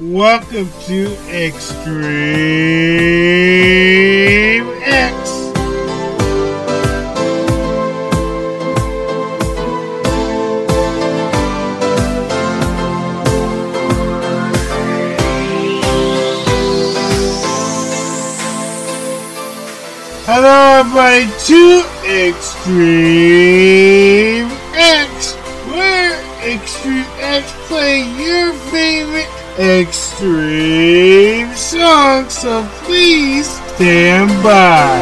Welcome to Extreme X. Hello, everybody, to Extreme X, where Extreme X play your favorite extreme songs, so please stand by.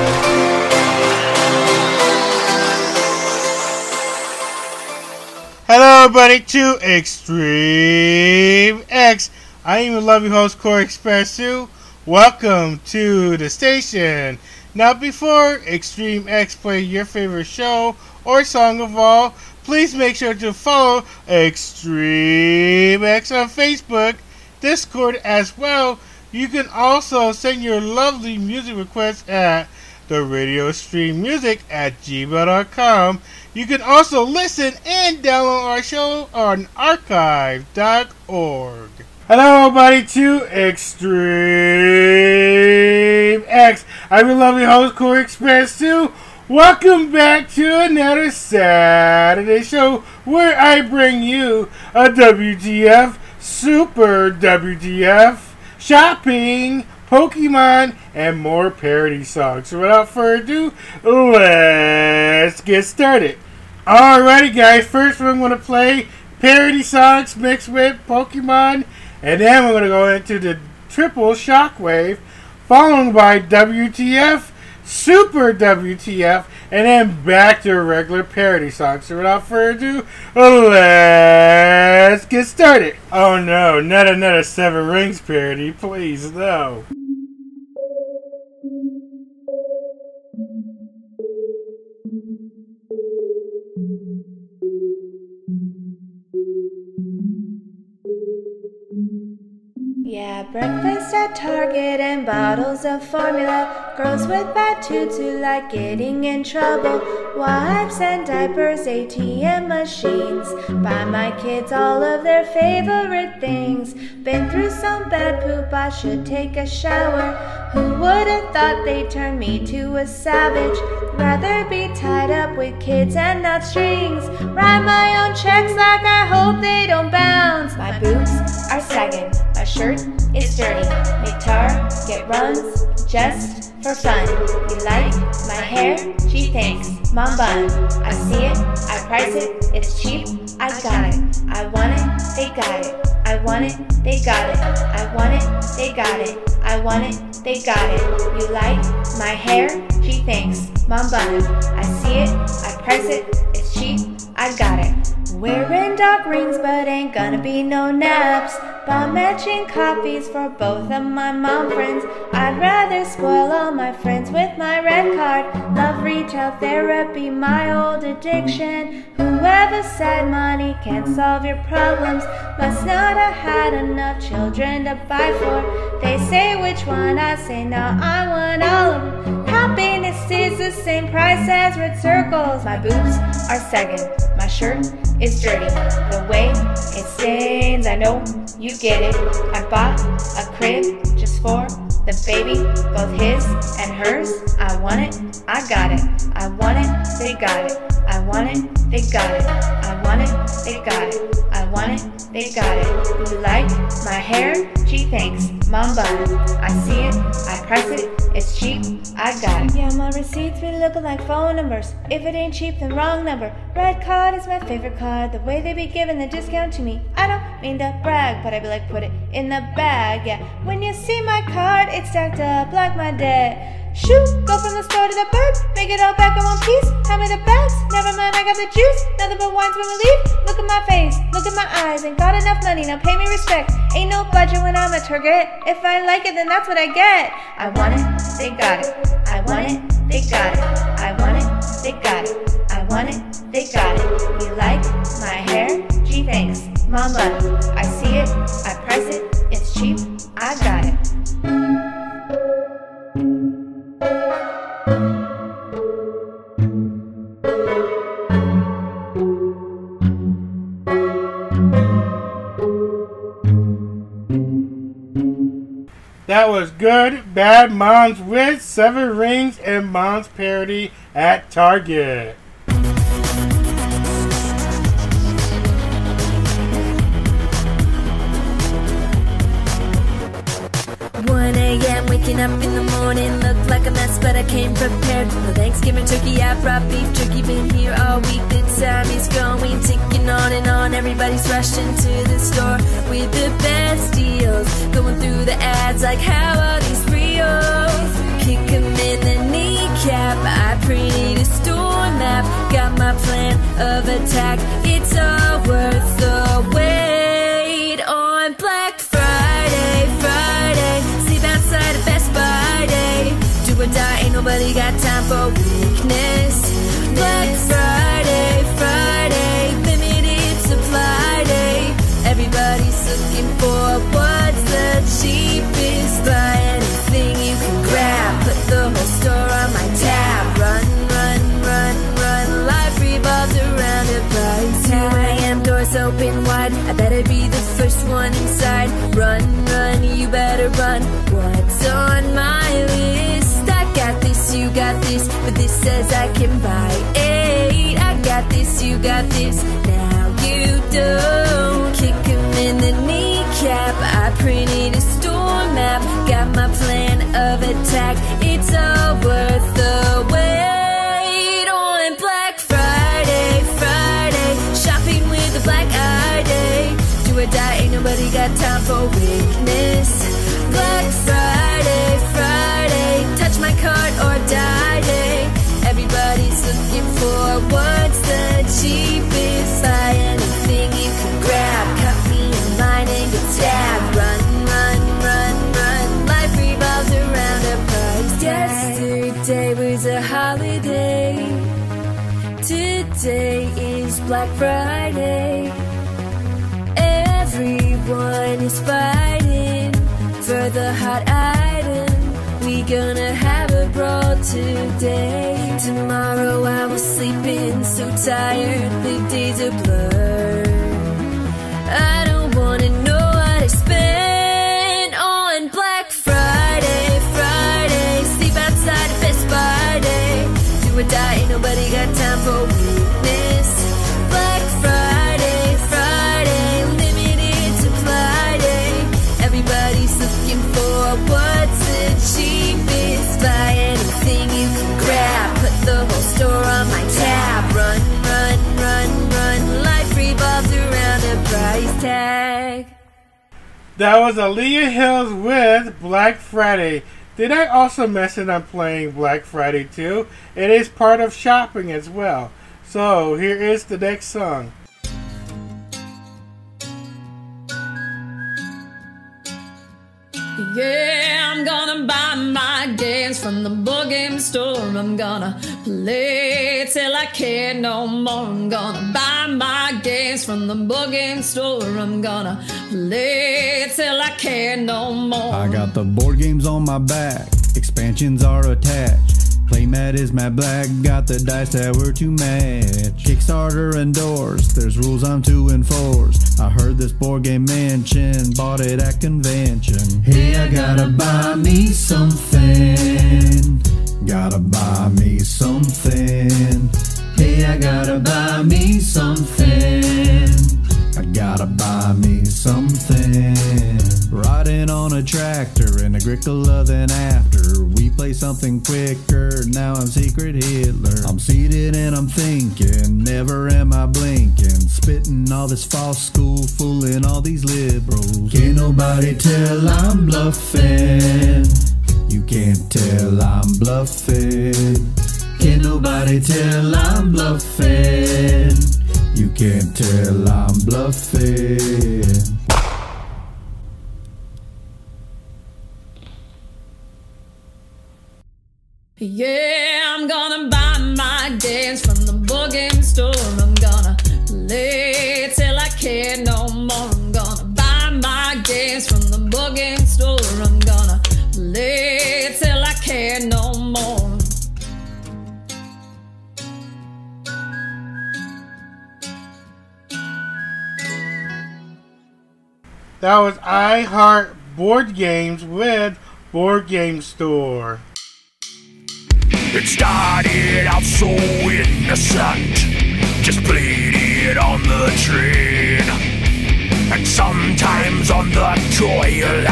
Hello, everybody, to Extreme X. I am your lovely host, Corey Expressu. Welcome to the station. Now, before Extreme X play your favorite show or song of all, please make sure to follow Extreme X on Facebook, Discord as well. You can also send your lovely music requests at the radio stream music at gmail.com. You can also listen and download our show on archive.org. Hello, everybody, to Extreme X. I'm your lovely host, Corey Express 2. Welcome back to another Saturday show where I bring you a WTF, Super WTF, shopping, Pokemon, and more parody songs. So without further ado, let's get started. Alrighty, guys, first we're going to play parody songs mixed with Pokemon and then we're going to go into the triple shockwave, followed by WTF, Super WTF, and then back to regular parody song. So without further ado, let's get started. Oh no, not another Seven Rings parody, please, no. Yeah, breakfast at Target and bottles of formula. Girls with bad toots who like getting in trouble. Wipes and diapers, ATM machines. Buy my kids all of their favorite things. Been through some bad poop, I should take a shower. Who would have thought they'd turn me to a savage? Rather be tied up with kids and not strings. Write my own checks like I hope they don't bounce. My boots are sagging, my shirt is dirty. Make tar, get runs, just for fun. You like my hair? Gee, thanks. Mom bun. I see it, I price it, it's cheap, I got it. I want it, they got it. I want it, they got it. I want it, they got it. I want it, they got it. You like my hair? Gee, thanks. Mom bun. I see it, I price it, it's cheap, I got it. Wearing dog rings, but ain't gonna be no naps. Buy matching copies for both of my mom friends. I'd rather spoil all my friends with my red card. Love retail therapy, my old addiction. Whoever said money can't solve your problems must not have had enough children to buy for. They say which one, I say no, I want all of them. Happiness is the same price as red circles. My boobs are sagging, my shirt is dirty. The way it stains, I know you get it. I bought a crib just for the baby, both his and hers. I want it, I got it. I want it, they got it. I want it, they got it. I want it, they got it. I want it, they got it. You like my hair? Gee, thanks. Mom bun. I see it, I price it, it's cheap, I got it. Yeah, my receipts be looking like phone numbers. If it ain't cheap, then wrong number. Red card is my favorite card. The way they be giving the discount to me. I don't mean to brag, but I be like, put it in the bag. Yeah, when you see my card, it's stacked up like my debt. Shoot, go from the store to the bird, make it all back in one piece. Hand me the bags, never mind, I got the juice. Nothing but wines when we leave. Look at my face, look at my eyes, ain't got enough money, now pay me respect. Ain't no budget when I'm a target. If I like it, then that's what I get. I want it, they got it. I want it, they got it. I want it, they got it. I want it, they got it. You like my hair? Gee, thanks. Mama, I see it, I price it, it's cheap, I got it. That was Good Bad Moms with Seven Rings and Mom's Parody at Target. Waking up in the morning Looked like a mess but I came prepared For Thanksgiving. Turkey I brought beef jerky Been here all week. The time is going Ticking on and on. Everybody's rushing to the store With the best deals. Going through the ads like how are these real Kick Kick 'em in the kneecap. I printed a store map. Got my plan of attack. It's all worth the wait got time for weakness. Black Friday, Friday Limited supply day. Everybody's looking for what's the cheapest. Buy anything you can grab. Put the whole store on my tab. Run, run, run, run. Life revolves around a price tag 2 a.m. doors open wide. I better be the first one inside. Run, run, you better run. What's on my list? You got this But this says I can buy eight. I got this, you got this. Now you don't. Kick 'em in the kneecap. I printed a store map. Got my plan of attack. It's all worth the wait. On Black Friday, Friday. Shopping with a black eye day. Do or die, ain't nobody got time for weakness anything you grab. Cut me and get stabbed. Run, run, run, run. Life revolves around a price tag Yesterday was a holiday. Today is Black Friday. Everyone is fighting for the hot item. Gonna have a brawl today. Tomorrow I was sleeping so tired, the days are blurred. I don't wanna know what I spent on Black Friday, Friday. Sleep outside of Best Buy Day. Do or die, ain't nobody got time for weakness. Black Friday, Friday, limited supply day. Everybody's looking for what's cheapest. Buy anything you can grab. Put the whole store on my tab. Run, run, run, run. Life revolves around a price tag. That was Aaliyah Hills with Black Friday. Did I also mention I'm playing Black Friday too? It is part of shopping as well. So here is the next song. Yeah, I'm gonna buy my games from the board game store. I'm gonna play till I can't no more. I'm gonna buy my games from the board game store. I'm gonna play till I can't no more. I got the board games on my back, expansions are attached. Playmat is matte black, got the dice that were to match. Kickstarter endorsed, there's rules I'm to enforce. I heard this board game mansion, bought it at convention. Hey, I gotta buy me something. Gotta buy me something. Hey, I gotta buy me something. I gotta buy me something. Riding on a tractor in Agricola, then after we play something quicker. Now I'm secret Hitler. I'm seated and I'm thinking, never am I blinking. Spitting all this false school, fooling all these liberals. Can't nobody tell I'm bluffing. You can't tell I'm bluffing. Can't nobody tell I'm bluffing. You can't tell I'm bluffing. Yeah, I'm gonna buy my dance from the board game store. I'm gonna play till I can't no more. That was I Heart board games with Board Game Store. It started out so innocent, just played it on the train, and sometimes on the toilet.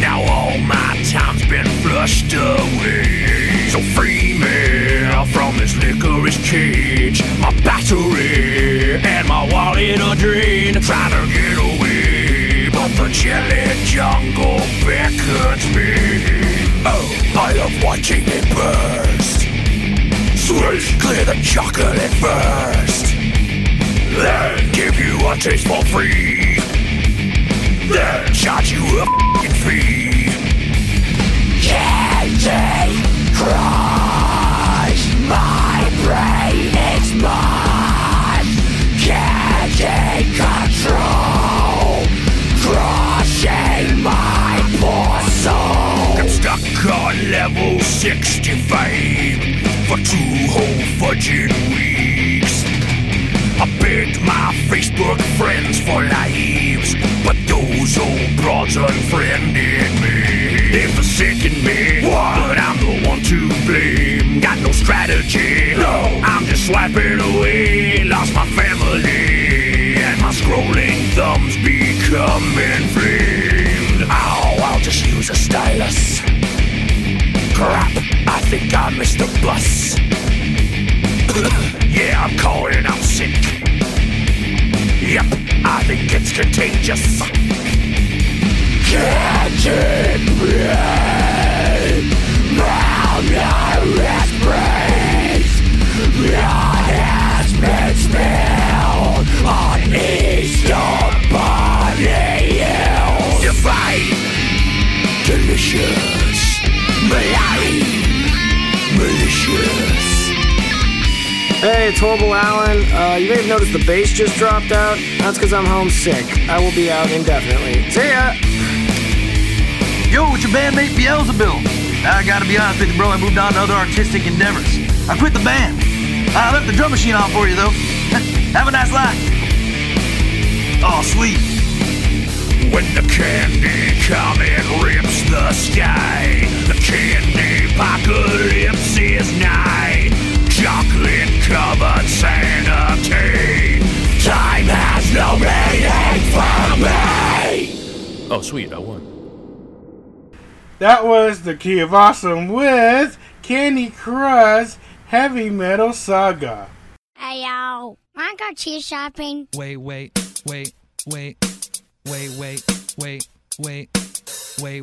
Now all my time's been flushed away. So free me from this licorice cage. My battery and my wallet are drained. Trying to get away, the jelly jungle beckons me. Oh, I love watching it burst. Swish, clear the chocolate first. Then give you a taste for free. Then charge you a f***ing fee. Candy crush, my brain explodes. Candy control, level 65 for two whole fudging weeks. I begged my Facebook friends for lives, but those old broads unfriended me. They forsaken me, but I'm the one to blame. Got no strategy, no, I'm just swiping away. Lost my family, and my scrolling thumbs become inflamed. Oh, I'll just use a stylus. Crap, I think I missed the bus. yeah, I'm calling out sick. Yep, I think it's contagious. Hey, it's Horrible Alan. Uh, you may have noticed the bass just dropped out. That's because I'm homesick. I will be out indefinitely. See ya! Yo, it's your bandmate Beelzebub. I gotta be honest with you, bro. I moved on to other artistic endeavors. I quit the band. I left the drum machine on for you, though. Have a nice life. Oh, sweet. When the candy comet rips the sky, the candy apocalypse is nigh. Chocolate covered sanity. Time has no meaning for me. Oh, sweet, I won. That was the Key of Awesome with Candy Crush Heavy Metal Saga. Hey yo, wanna go cheese shopping? Wait, wait, wait, wait, wait, wait, wait, wait, wait, wait,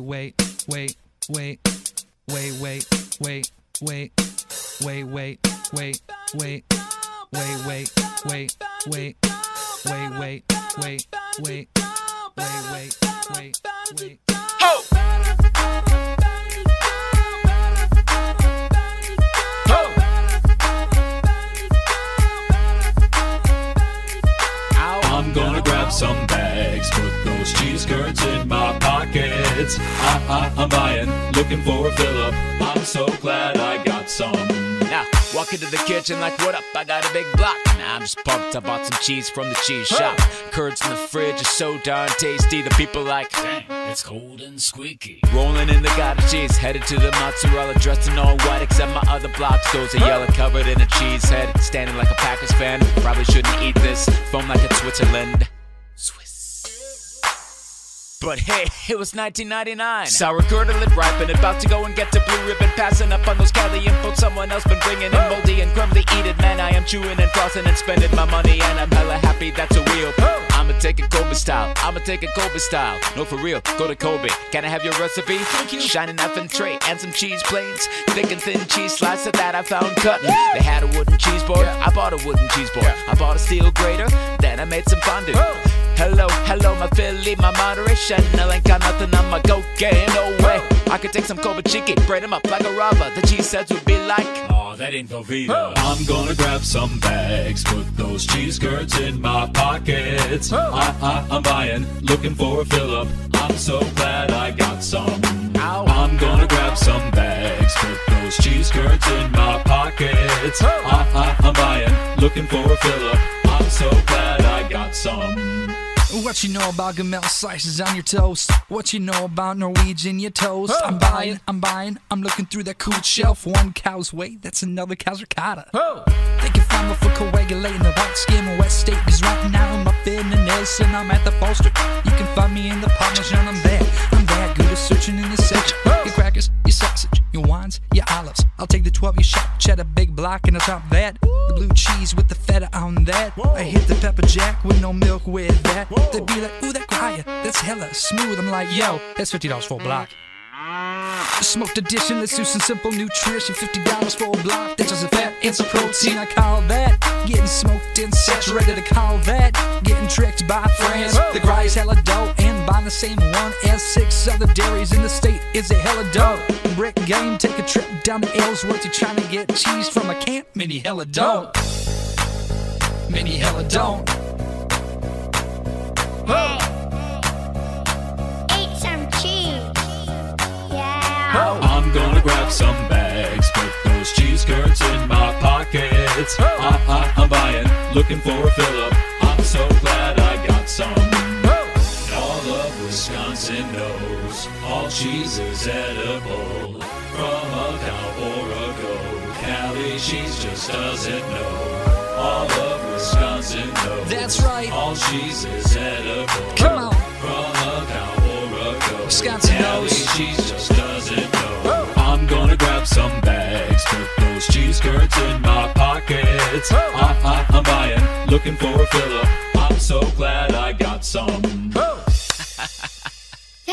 wait, wait, wait, wait, wait, wait, wait, wait, wait, wait, wait, wait, wait, wait, wait, wait, wait, wait, wait, wait, wait, wait. I'm gonna grab some bags, put those cheese curds in my pockets. I, I, I'm buying, looking for a fill up. I'm so glad I some. Now, walk into the kitchen like, what up? I got a big block. Nah, I'm just pumped. I bought some cheese from the cheese shop. Curds in the fridge are so darn tasty. The people like, Dang, it's cold and squeaky. rolling in the Gouda cheese. Headed to the mozzarella, dressed in all white, except my other blocks. Those are yellow, covered in a cheese head. Standing like a Packers fan. Probably shouldn't eat this. Foam like a Switzerland. Swiss. But hey, it was 1999. Sour girdle ripen, about to go and get the blue ribbon. Passing up on those Cali info someone else been bringing in moldy and crumbly. Eat it, man. I am chewing and flossing and spending my money, and I'm hella happy that's a wheel. I'ma take it Kobe style. I'ma take it Kobe style. No, for real, go to Kobe. Can I have your recipe? Thank you. Shining effing tray and some cheese plates. Thick and thin cheese slicer that I found cutting. They had a wooden cheese board. I bought a wooden cheese board. I bought a steel grater. Then I made some fondue. Oh. Hello, hello, my Philly, my moderation. I ain't got nothing on my cocaine, no way. I could take some Kobe chicken, bread 'em up like a rubber. The cheese heads would be like, Oh, that ain't Velveeta. I'm gonna grab some bags, put those cheese curds in my pockets. I, I, I'm buying, looking for a fill up. I'm so glad I got some. Ow. I'm gonna grab some bags, put those cheese curds in my pockets. I, I, I'm buying, looking for a fill up. I'm so glad I got some. What you know about gamel slices on your toast? What you know about Norwegian your toast? I'm buying, I'm buying, I'm looking through that cool shelf. One cow's weight, that's another cow's ricotta. They can find me for coagulating the white skin West State. Cause right now I'm up in the Nelson, I'm at the Bolster. You can find me in the Parmesan, I'm there. I'm good at searching in the section. Your crackers, your sausage, your wines, your olives. I'll take the 12 you shot cheddar big block and I'll top that. The blue cheese with the feta on that. I hit the pepper jack with no milk with that. They be like, ooh, that quiet, that's hella smooth. I'm like, yo, that's $50 for a block. Smoked addition, let's do some simple nutrition. Fifty dollars for a block. That's just a fat, it's a protein. I call that getting smoked and saturated. I call that getting tricked by friends. The gry is hella dope, and by the same one as six other dairies in the state is a hella dope. Brick game, take a trip down to Ellsworth. you're trying to get cheese from a camp? Many hella don't. Many hella don't. Eat some cheese. Yeah. I'm gonna grab some bags, put those cheese curds in my pockets. I, I, I'm buying, looking for a fill up. I'm so glad I got some. Wisconsin knows all cheese is edible. From a cow or a goat, Cali cheese just doesn't know. All of Wisconsin knows That's right. all cheese is edible. Come on. From a cow or a goat, Wisconsin Cali knows. cheese just doesn't know. I'm gonna grab some bags, put those cheese curds in my pockets. I, I, I'm buying, looking for a filler. I'm so glad I got some. There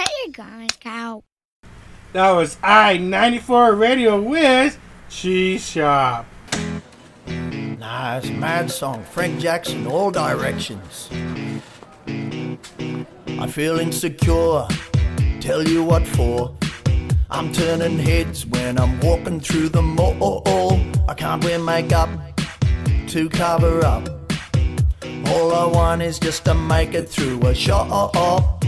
you go, Miss Cow. That was I 94 Radio with Cheese Shop. Nice, mad song. Frank Jackson, all directions. I feel insecure, tell you what for. I'm turning heads when I'm walking through the mall. I can't wear makeup to cover up. All I want is just to make it through a shop.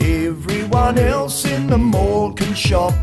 Everyone else in the mall can shop.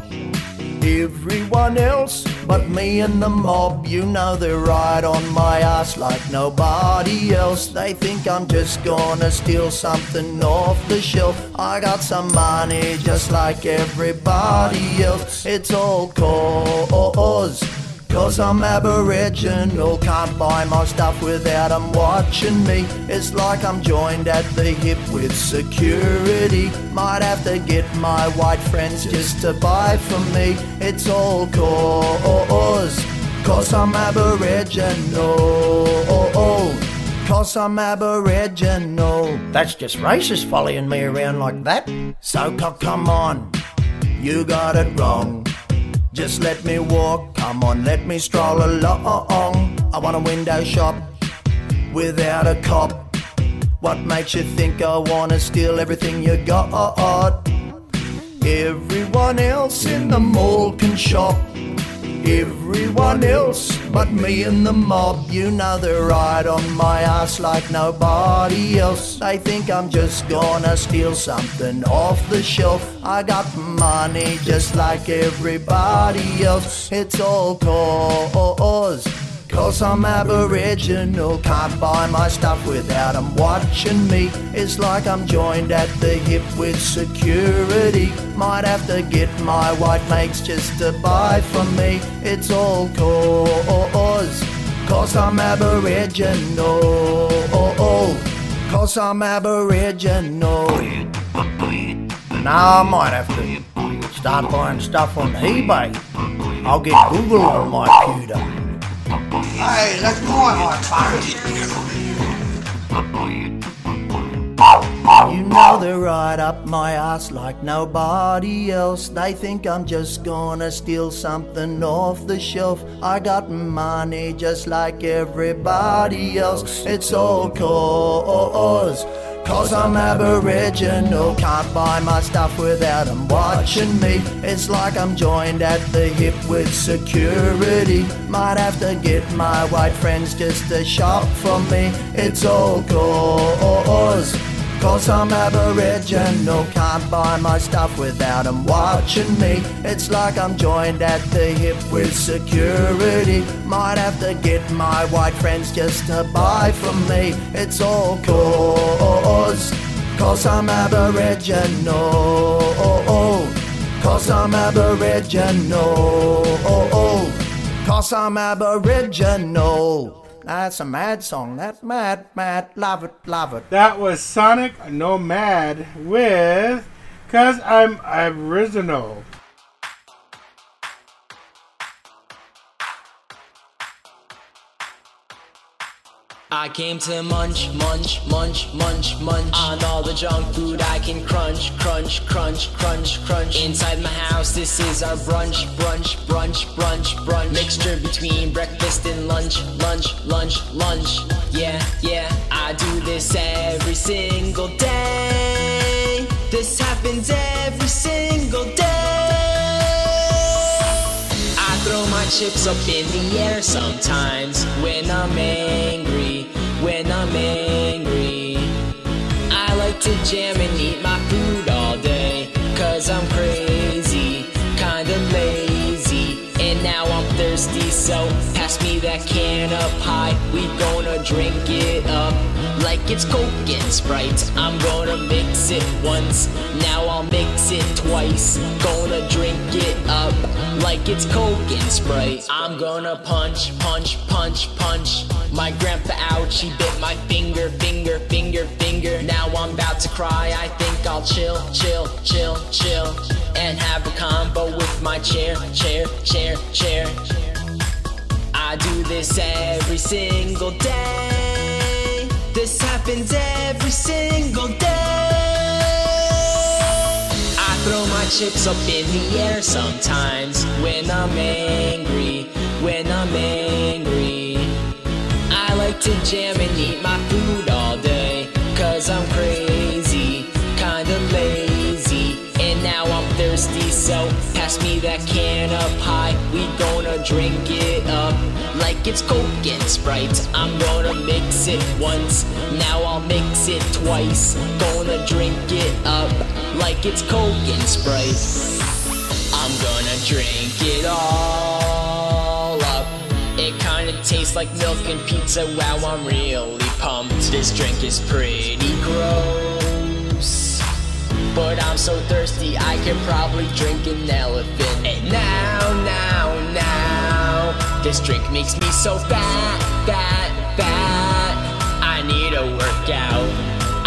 Everyone else but me and the mob, you know they're right on my ass like nobody else. They think I'm just gonna steal something off the shelf. I got some money just like everybody else. It's all cause. Cause I'm aboriginal, can't buy my stuff without 'em watching me. It's like I'm joined at the hip with security. Might have to get my white friends just to buy from me. It's all cause, cause I'm aboriginal. Cause I'm aboriginal. That's just racist following me around like that. So come on, you got it wrong. Just let me walk, come on, let me stroll along. I want a window shop without a cop. What makes you think I wanna steal everything you got? Everyone else in the mall can shop. Everyone else but me and the mob, you know they're right on my ass like nobody else. They think I'm just gonna steal something off the shelf. I got money just like everybody else. It's all cause. Cause I'm aboriginal, can't buy my stuff without 'em watching me. It's like I'm joined at the hip with security. Might have to get my white mates just to buy from me. It's all cause, cause I'm aboriginal. Cause I'm aboriginal. Now I might have to start buying stuff on eBay. I'll get Google on my computer. Hey, that's my hot You know they're right up my ass like nobody else. They think I'm just gonna steal something off the shelf. I got money just like everybody else. It's all cause. Cause I'm aboriginal, can't buy my stuff without 'em watching me. It's like I'm joined at the hip with security. Might have to get my white friends just to shop from me. It's all cause. Cause I'm aboriginal, can't buy my stuff without them watching me. It's like I'm joined at the hip with security. Might have to get my white friends just to buy from me. It's all cause, cause I'm aboriginal. Cause I'm aboriginal. Cause I'm aboriginal. That's a mad song. That's mad, mad. Love it, love it. That was Sonic Nomad with Cause I'm Aboriginal. I came to munch, munch, munch, munch, munch on all the junk food I can crunch, crunch, crunch, crunch, crunch. Inside my house, this is our brunch, brunch, brunch, brunch, brunch. Mixture between breakfast and lunch, lunch, lunch, lunch. Yeah, yeah, I do this every single day. This happens every single day. I throw my chips up in the air sometimes when I'm angry, when I'm angry. I like to jam and eat my food all day, cause I'm crazy, kinda lazy. And now I'm thirsty, so pass me that can up high. We gonna drink it up like it's Coke and Sprite. I'm gonna mix it once, now I'll mix it twice. Gonna drink it up like it's Coke and Sprite. I'm gonna punch, punch, punch, punch. My grandpa out, she bit my finger, finger, finger, finger. Now I'm about to cry. I think I'll chill, chill, chill, chill. And have a combo with my chair, chair, chair, chair. I do this every single day. This happens every single day. I throw my chips up in the air sometimes when I'm angry, when I'm angry. I like to jam and eat my food all day, cause I'm crazy, kinda lazy. And now I'm thirsty, so pass me that can up high. We gonna drink it it's Coke and Sprite. I'm gonna mix it once, now I'll mix it twice. Gonna drink it up like it's Coke and Sprite. I'm gonna drink it all up. It kinda tastes like milk and pizza. Wow, I'm really pumped. This drink is pretty gross. But I'm so thirsty, I could probably drink an elephant. And now, now, this drink makes me so fat, fat, fat. I need a workout.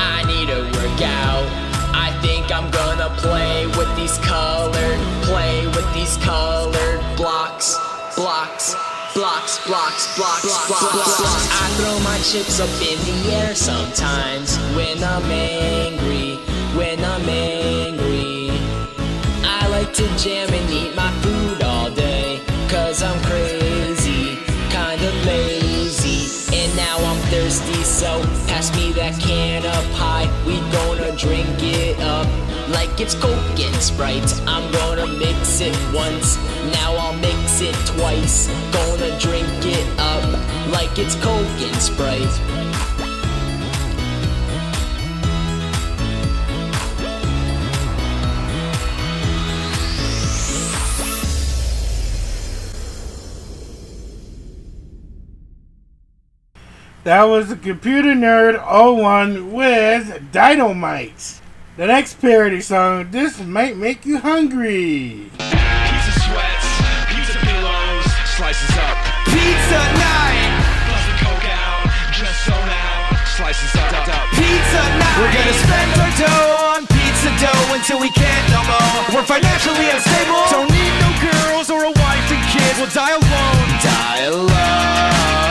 I need a workout. I think I'm gonna play with these colored, play with these colored blocks, blocks, blocks, blocks, blocks, blocks, blocks. I throw my chips up in the air sometimes when I'm angry, when I'm angry. I like to jam and eat my drink it up like it's Coke and Sprite. I'm gonna mix it once, now I'll mix it twice. Gonna drink it up like it's Coke and Sprite. That was the Computer Nerd 01 with Dynamite. The next parody song, This Might Make You Hungry. Pizza sweats, pizza pillows, slices up. Pizza night, Busting coke out, just zone out, slices up. up, up. pizza night. We're gonna spend our dough on pizza dough until we can't no more. We're financially unstable. Don't need no girls or a wife and kids. We'll die alone. Die alone.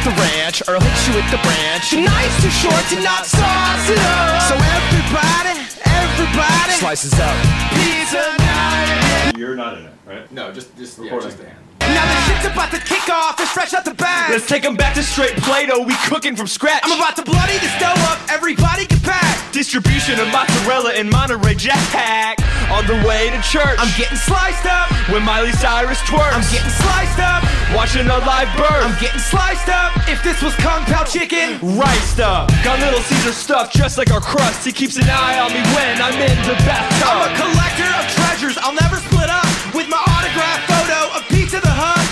Get the ranch or I'll hit you with the branch. Tonight's too short to not sauce it up. So everybody, everybody, Slices up. pizza night. You're not in it, right? No, just just yeah, Recording. just the hand. Now the shit's about to kick off. It's fresh out the bag. Let's take 'em back to straight Play-Doh. We cooking from scratch. I'm about to bloody this dough up. Everybody get back. Distribution of mozzarella in Monterey Jack. On the way to church. I'm getting sliced up. when Miley Cyrus twerks. I'm getting sliced up. Watching a live birth. I'm getting sliced up. If this was Kung Pao chicken, riced up. Got little Caesar stuff just like our crust. He keeps an eye on me when I'm in the bathtub. I'm a collector of treasures. I'll never split up with my autograph photo of Pizza the Hut.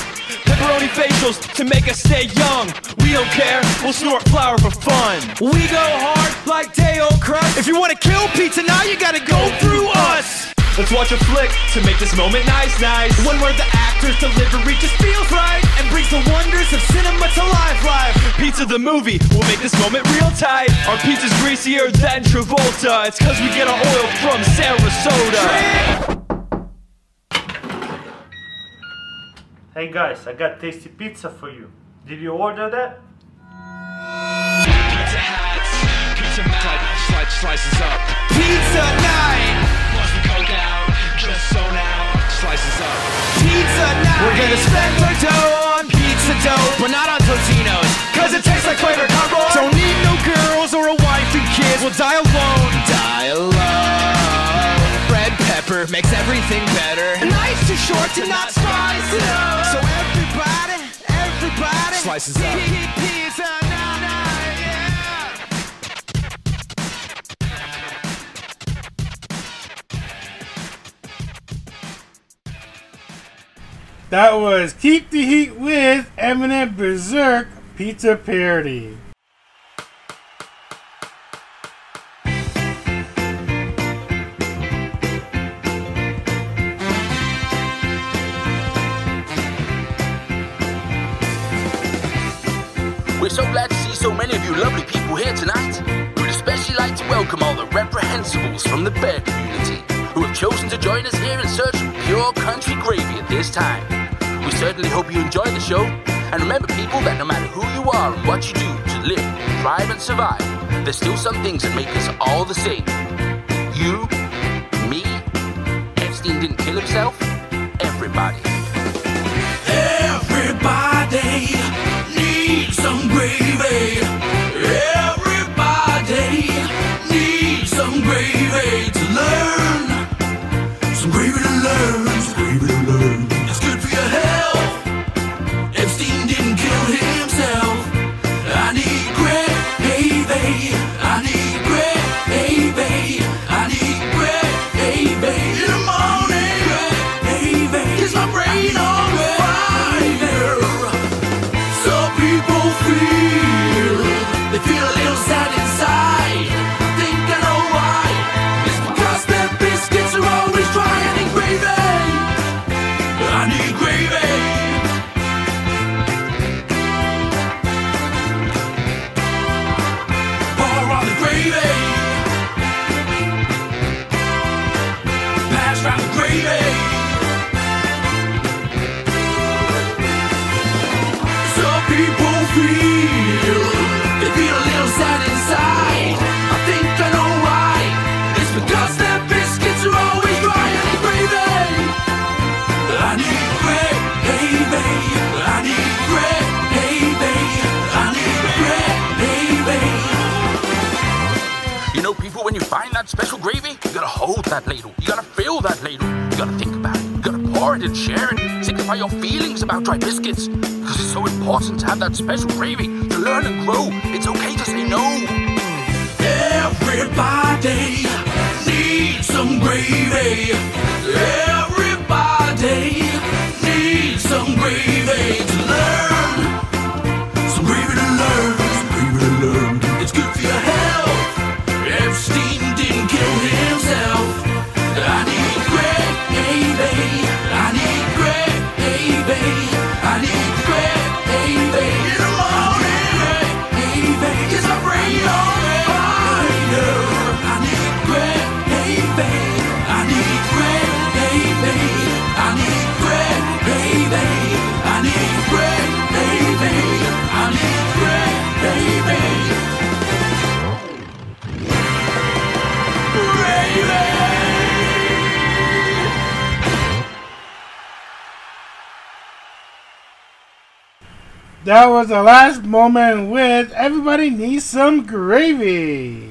Pepperoni facials to make us stay young. We don't care, we'll snort flour for fun. We go hard like day old Crust. If you wanna kill pizza now, you gotta go through us. Let's watch a flick to make this moment nice, nice. One where the actor's delivery just feels right and brings the wonders of cinema to life, life. Pizza the movie will make this moment real tight. Our pizza's greasier than Travolta. It's cause we get our oil from Sarasota. Hey guys, I got tasty pizza for you. Did you order that? Pizza hats, pizza slice, slices up. Pizza night! Just so now, slices up. Pizza night! We're gonna spend our dough on pizza dough, but not on Totino's, cause it tastes like flavor combo. Don't need no girls or a wife and kids, we'll die alone. Die alone. Red pepper makes everything better. Life's too short to not spice it up. So everybody, everybody, slices up. That was Keep the Heat with Eminem Berzerk Pizza Parody. We're so glad to see so many of you lovely people here tonight. We'd especially like to welcome all the reprehensibles from the bear community who have chosen to join us here in search of pure country gravy at this time. We certainly hope you enjoy the show. And remember, people, that no matter who you are and what you do to live, thrive, and survive, there's still some things that make us all the same. You, me, Epstein didn't kill himself, everybody. Everybody That was the last moment with Everybody Needs Some Gravy.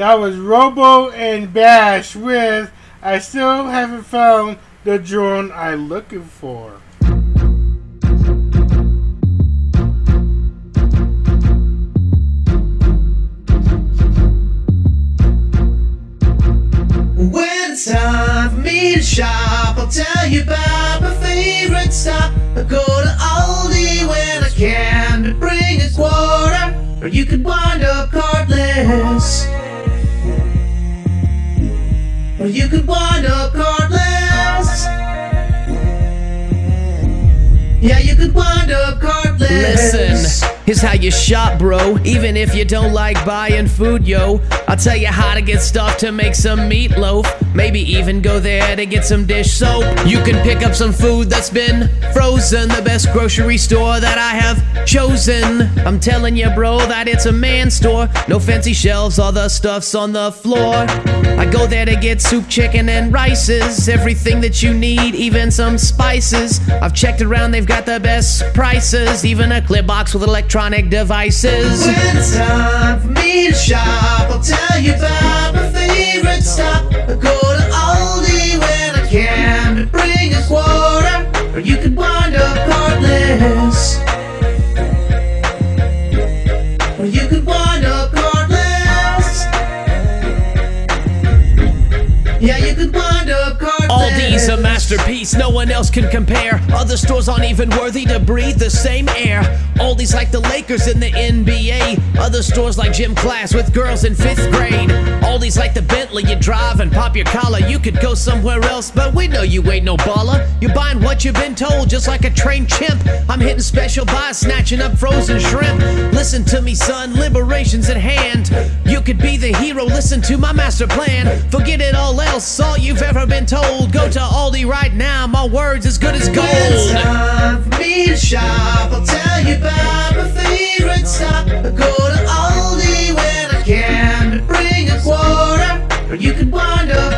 That was Robo and Bash with I Still Haven't Found the Drone I'm Looking For. Yeah, you could wind up cardless. Listen, here's how you shop, bro. Even if you don't like buying food, yo. I'll tell you how to get stuff to make some meatloaf. Maybe even go there to get some dish soap. You can pick up some food that's been frozen. The best grocery store that I have chosen. I'm telling you, bro, that it's a man store. No fancy shelves, all the stuff's on the floor. I go there to get soup, chicken, and rices. Everything that you need, even some spices. I've checked around, they've got the best prices. Even a clear box with electronic devices. When it's time for me to shop, I'll tell you about my favorite stop. I go to Aldi when I can to bring a quarter, or you could wind up cardless. Or you could wind up cardless. Yeah, you could wind up cardless. Aldi's a masterpiece, no one else can compare. Other stores aren't even worthy to breathe the same air. Aldi's like the Lakers in the NBA. Other stores like gym class with girls in fifth grade. Aldi's like the Bentley you drive and pop your collar. You could go somewhere else, but we know you ain't no baller. You're buying what you've been told, just like a trained chimp. I'm hitting special buys, snatching up frozen shrimp. Listen to me, son, liberation's at hand. You could be the hero, listen to my master plan. Forget it all else, all you've ever been told. Go to Aldi right now, my words as good as gold. for me shop, I'll tell you favorite stop. I go to Aldi when I can bring a quarter, or you could wind up.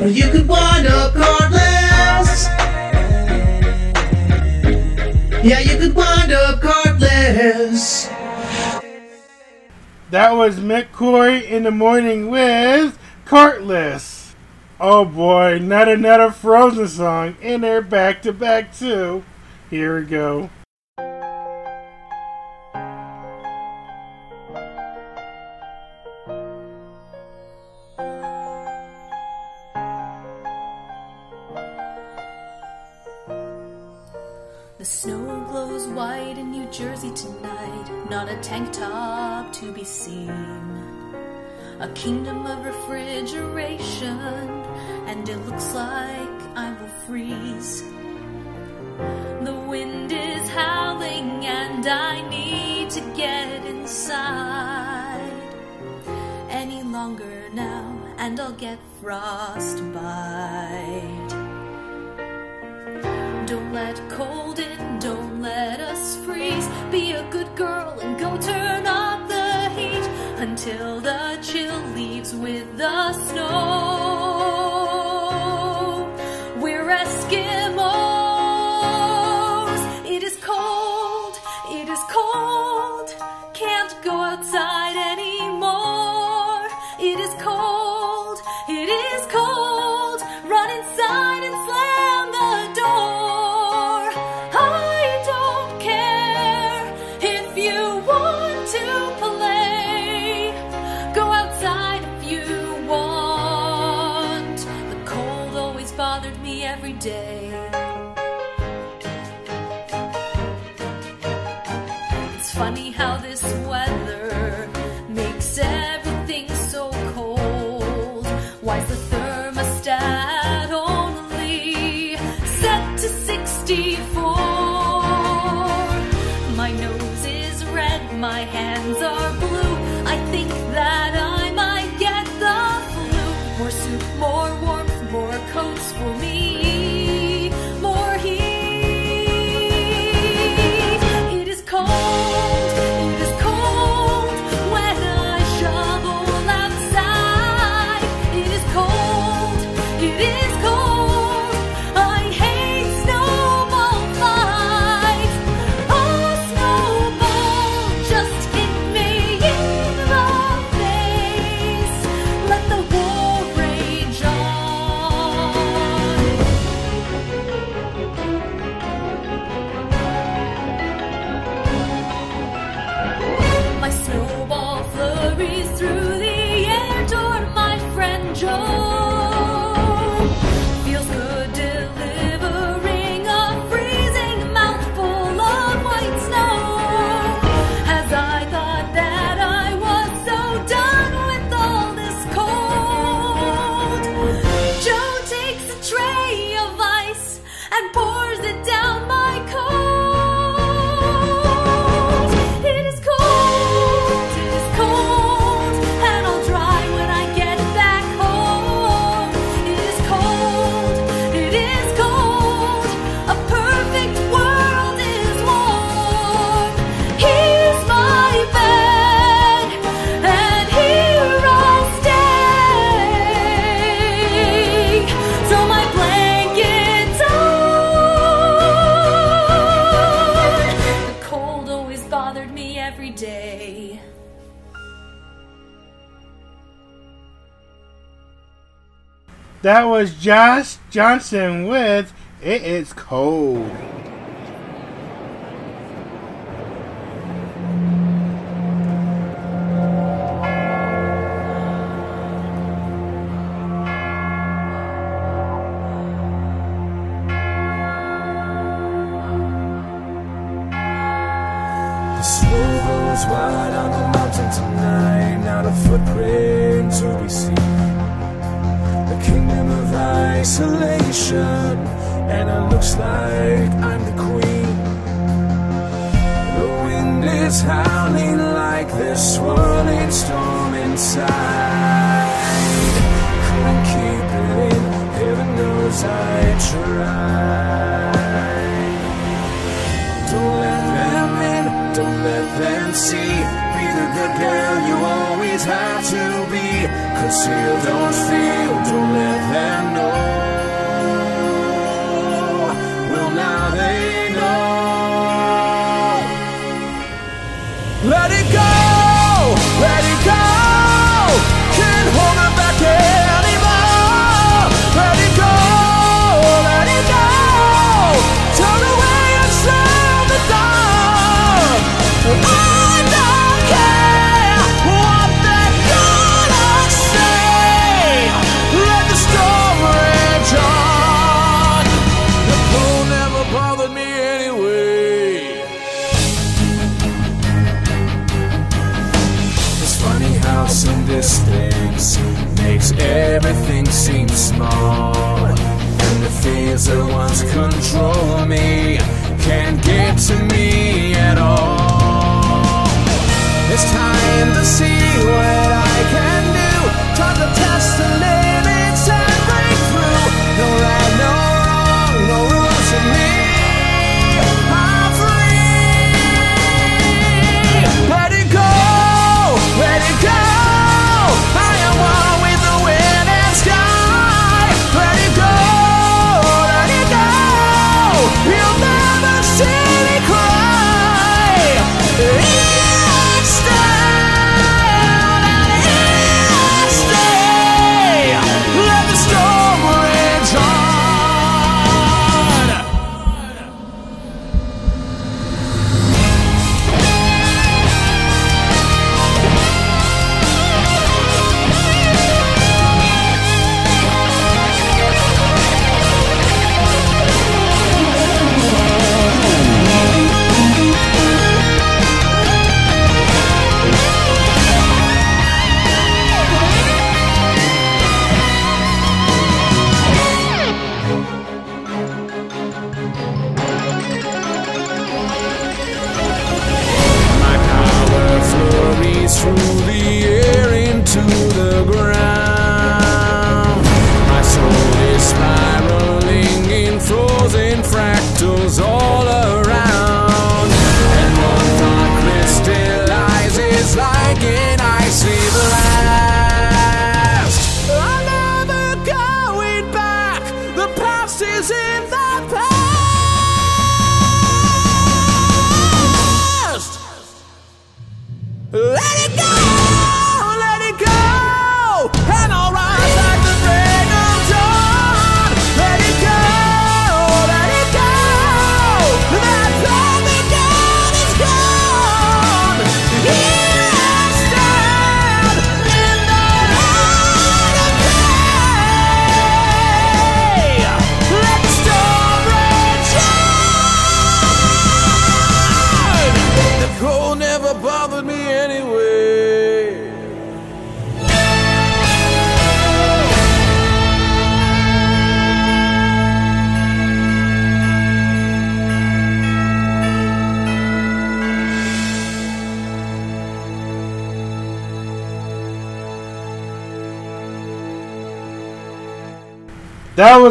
Or you could wind up. Yeah, you could wind up cardless. That was Mick Corey in the morning with Cartless. Oh boy, not another Frozen song, and they're back to back too. Here we go. The snow glows white in New Jersey tonight, not a tank top to be seen. A kingdom of refrigeration, and it looks like I will freeze. The wind is howling, and I need to get inside. Any longer now, and I'll get frostbite. Don't let cold in, don't let us freeze. Be a good girl and go turn up the heat until the chill leaves with the snow. Are blue. I think that I might get the flu. More soup, more warmth, more coats for That was Josh Johnson with It Is Cold.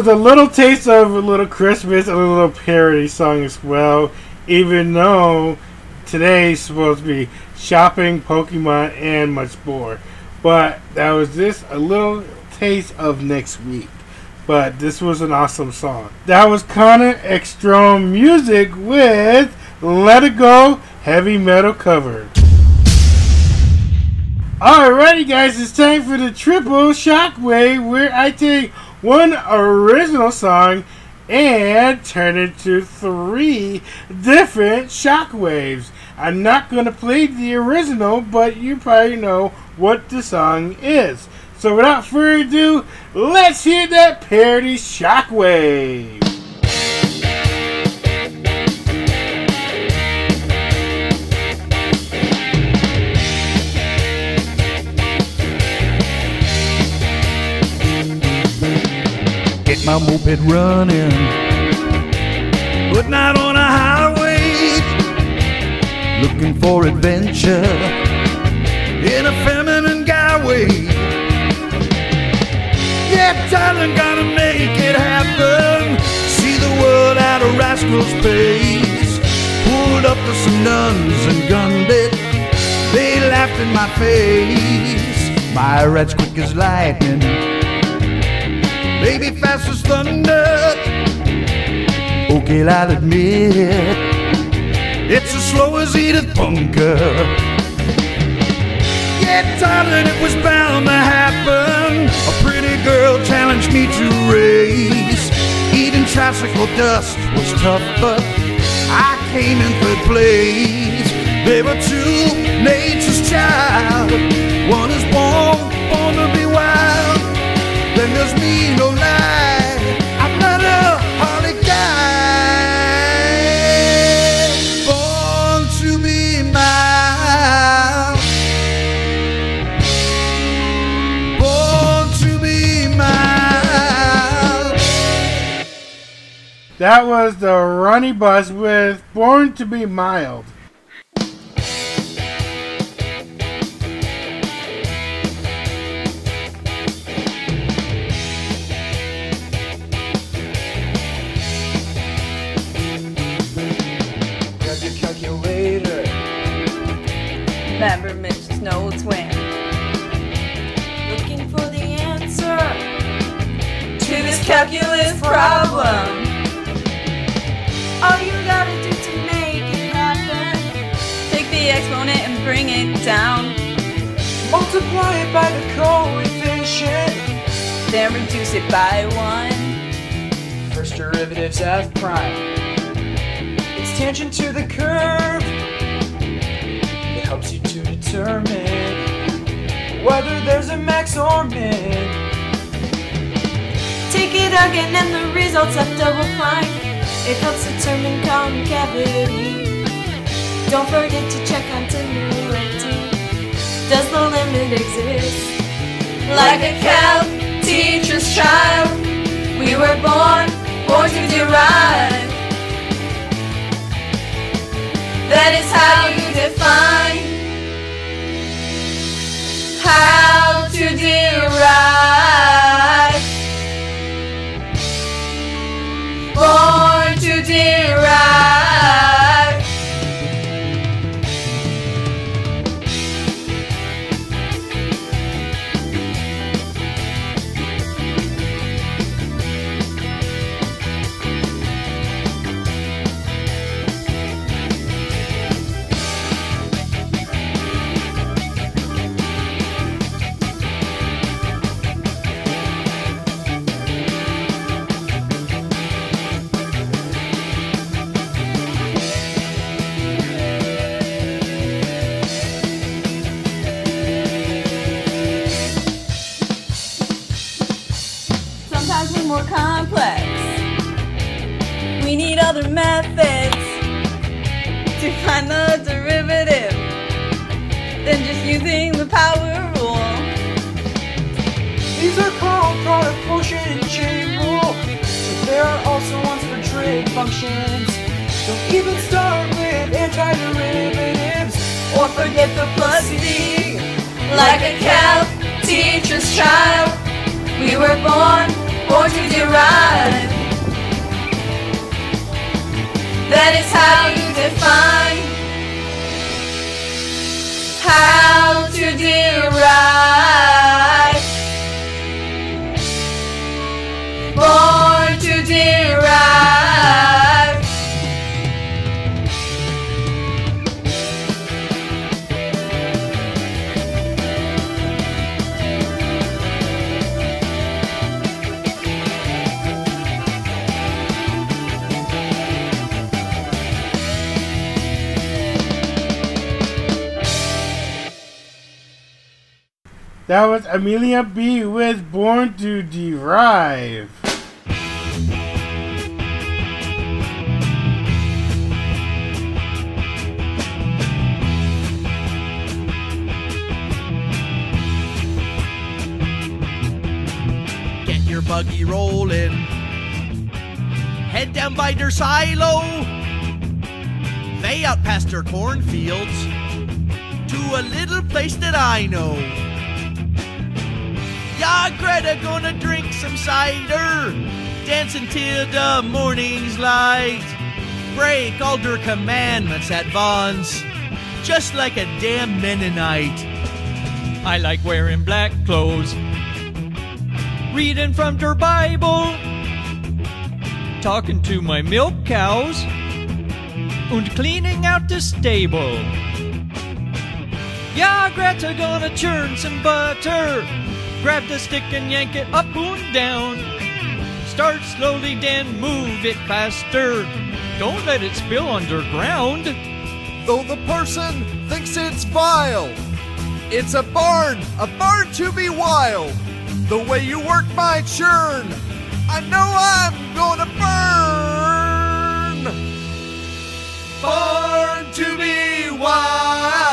was a little taste of a little Christmas and a little parody song as well, even though today's supposed to be shopping, Pokemon, and much more. But that was just a little taste of next week. But this was an awesome song. That was Connor Extra Music with Let It Go Heavy Metal Cover. Alrighty, guys, it's time for the triple shockwave where I take one original song and turn it to three different shockwaves. I'm not going to play the original, but you probably know what the song is. So without further ado, let's hear that parody shockwave. My moped running, but not on a highway. Looking for adventure in a feminine guy way. Yeah, darling, gotta make it happen. See the world at a rascal's pace. Pulled up to some nuns and gunned it. They laughed in my face. My rat's quick as lightning. Baby, fast as thunder. Okay, I'll admit it's as slow as Edith Bunker. Yeah, darling, it was bound to happen. A pretty girl challenged me to race. Eating tricycle dust was tough, but I came in third place. They were two nature's child. One is born, That was the Runny Bus with Born to Be Mild. Grab your calculator. Remember Mitch's no twin. Looking for the answer To this calculus problem. Down. Multiply it by the coefficient. Then reduce it by one. First derivative's f prime. It's tangent to the curve. It helps you to determine whether there's a max or min. Take it again and the results of double prime. It helps determine concavity. Don't forget to check on continuity. Does the limit exist? Like a calc teacher's child, we were born, born to derive. That is how you define how to derive. Methods to find the derivative than just using the power rule. These are called product quotient and chain rule. So there are also ones for trig functions. Don't even start with antiderivatives. Or forget the plus D. Like a calc teacher's child, we were born, born to derive. That is how you define how to derive. Born That was Amelia B with Born to Derive. Get your buggy rolling. Head down by their silo. They out past their cornfields to a little place that I know. Ya Greta gonna drink some cider, dance until the morning's light. Break all their commandments at Vaughn's, just like a damn Mennonite. I like wearing black clothes, reading from der Bible, talking to my milk cows, and cleaning out the stable. Yeah, Greta gonna churn some butter. Grab the stick and yank it up and down. Start slowly, then move it faster. Don't let it spill underground. Though the person thinks it's vile, it's a barn, a barn to be wild. The way you work my churn, I know I'm gonna burn. Born to be wild.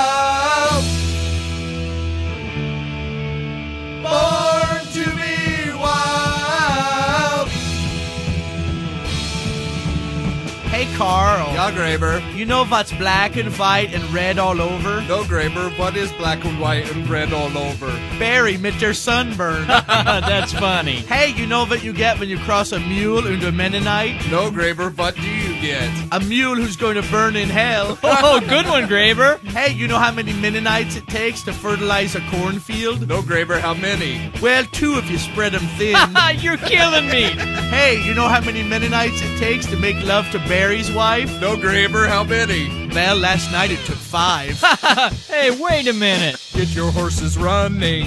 Carl. Ja, Graber. You know what's black and white and red all over? No, Graber, what is black and white and red all over? Barry mit their sunburn. That's funny. Hey, you know what you get when you cross a mule and a Mennonite? No, Graber, what do you get? A mule who's going to burn in hell. Oh, good one, Graber. Hey, you know how many Mennonites it takes to fertilize a cornfield? No, Graber, how many? Well, two if you spread them thin. You're killing me. hey, you know how many Mennonites it takes to make love to Barry's wife? No, Graber, how many? Well, last night it took five. hey, wait a minute. Get your horses running.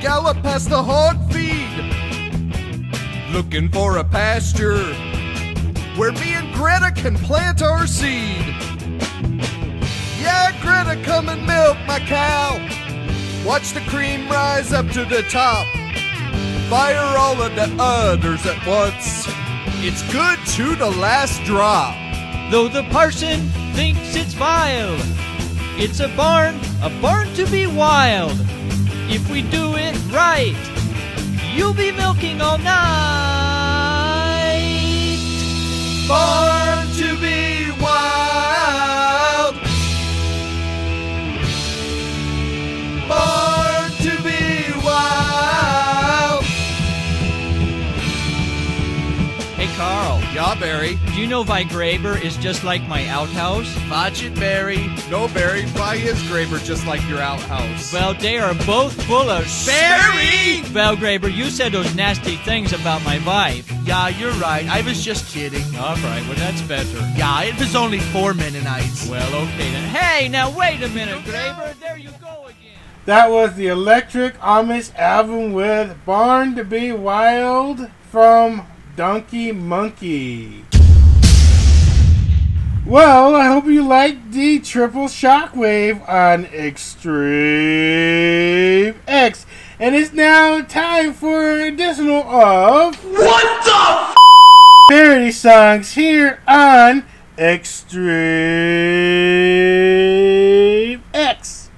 Gallop past the hog feed. Looking for a pasture where me and Greta can plant our seed. Yeah, Greta, come and milk my cow. Watch the cream rise up to the top. Fire all of the udders at once. It's good to the last drop. Though the parson thinks it's vile, it's a barn, a barn to be wild. If we do it right, you'll be milking all night. Born to be wild. Born Yeah, Barry. Do you know why Graber is just like my outhouse? Watch it, Barry. No, Barry. Why is Graber just like your outhouse? Well, they are both full of Barry! Well, Graber, you said those nasty things about my wife. Yeah, you're right. I was just kidding. All right, well, that's better. Yeah, it was only four Mennonites. Well, okay then. Hey, now wait a minute, Graber. There you go again. That was the Electric Amish album with Barn to Be Wild from Donkey Monkey. Well, I hope you liked the triple shockwave on Extreme X. And it's now time for an additional of What the f- parody songs here on Extreme X.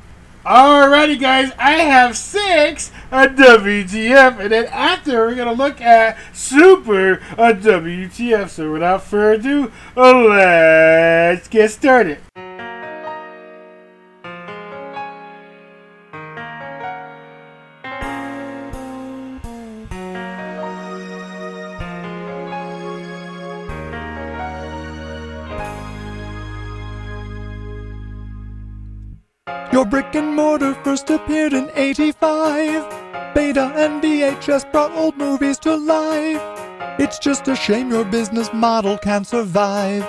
Alrighty, guys, I have six a WTF, and then after we're gonna look at Super a WTF. So without further ado, let's get started. Brick and mortar first appeared in 85. Beta and VHS brought old movies to life. It's just a shame your business model can't survive.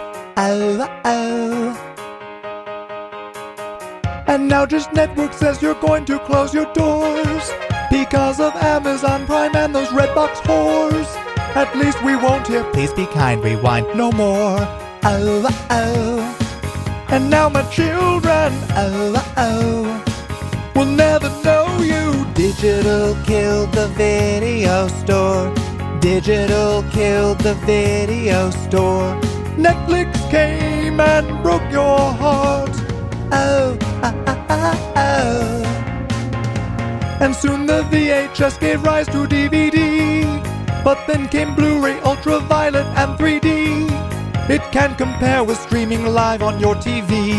And now just network says you're going to close your doors because of Amazon Prime and those Redbox whores. At least we won't hear Please Be Kind Rewind no more. And now my children, oh, oh. will never know you. Digital killed the video store. Digital killed the video store. Netflix came and broke your heart. Oh, ah, ah, ah, oh. And soon the VHS gave rise to DVD. But then came Blu ray, ultraviolet, and 3D. It can compare with streaming live on your TV.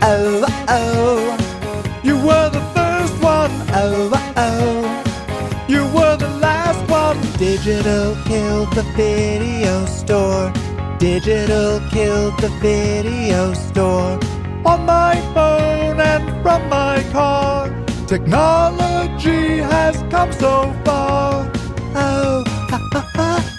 Oh, oh. You were the first one. Oh, oh. You were the last one. Digital killed the video store. Digital killed the video store. On my phone and from my car. Technology has come so far. Oh, ha, ha, ha,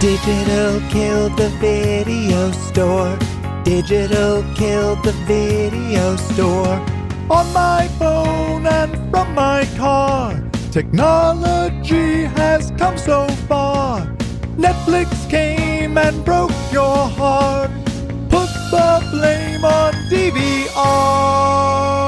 Digital killed the video store. Digital killed the video store. On my phone and from my car. Technology has come so far. Netflix came and broke your heart. Put the blame on DVRs.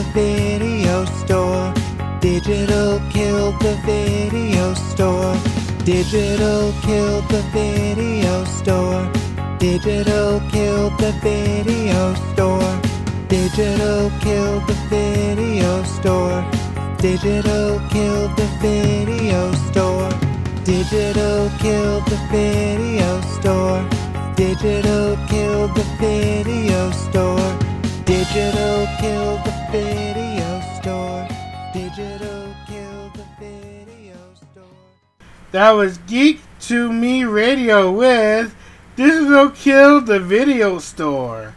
The video store. Digital killed the video store. Digital killed the video store. Digital killed the video store. Digital killed the video store. Digital killed the video store. Digital killed the video store. Digital killed the video store. Digital killed the video store. Digital killed the video store. That was Geek to Me Radio with Digital Kill the Video Store.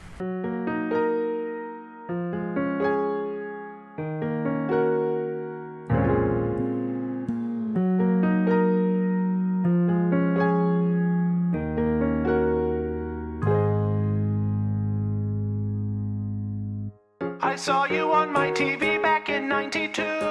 I saw you 22.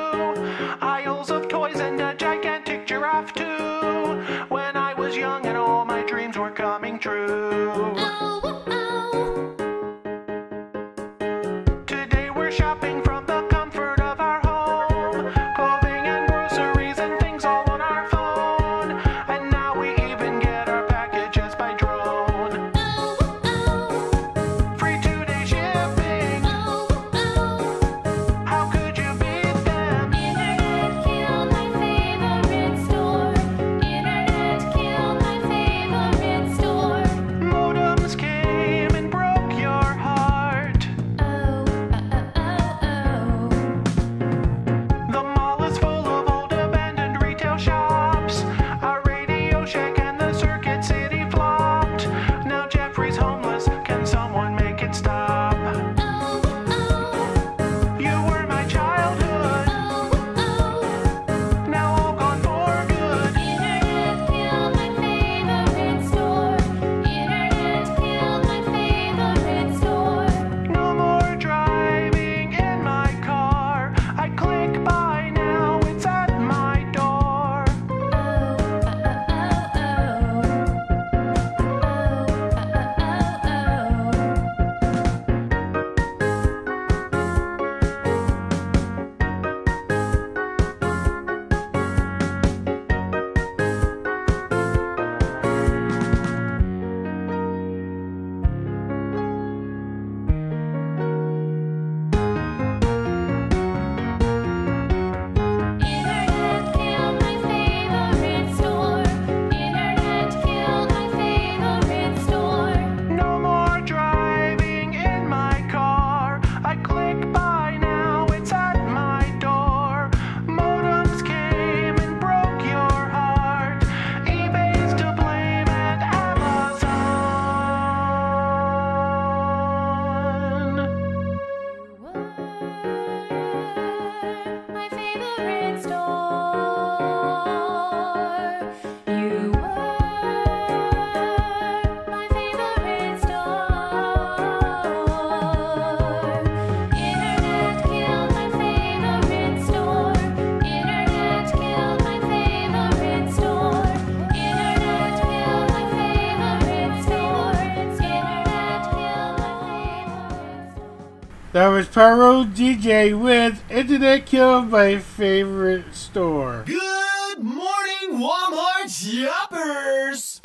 That was Pyro DJ with Internet Kill My Favorite Store. Good morning, Walmart shoppers!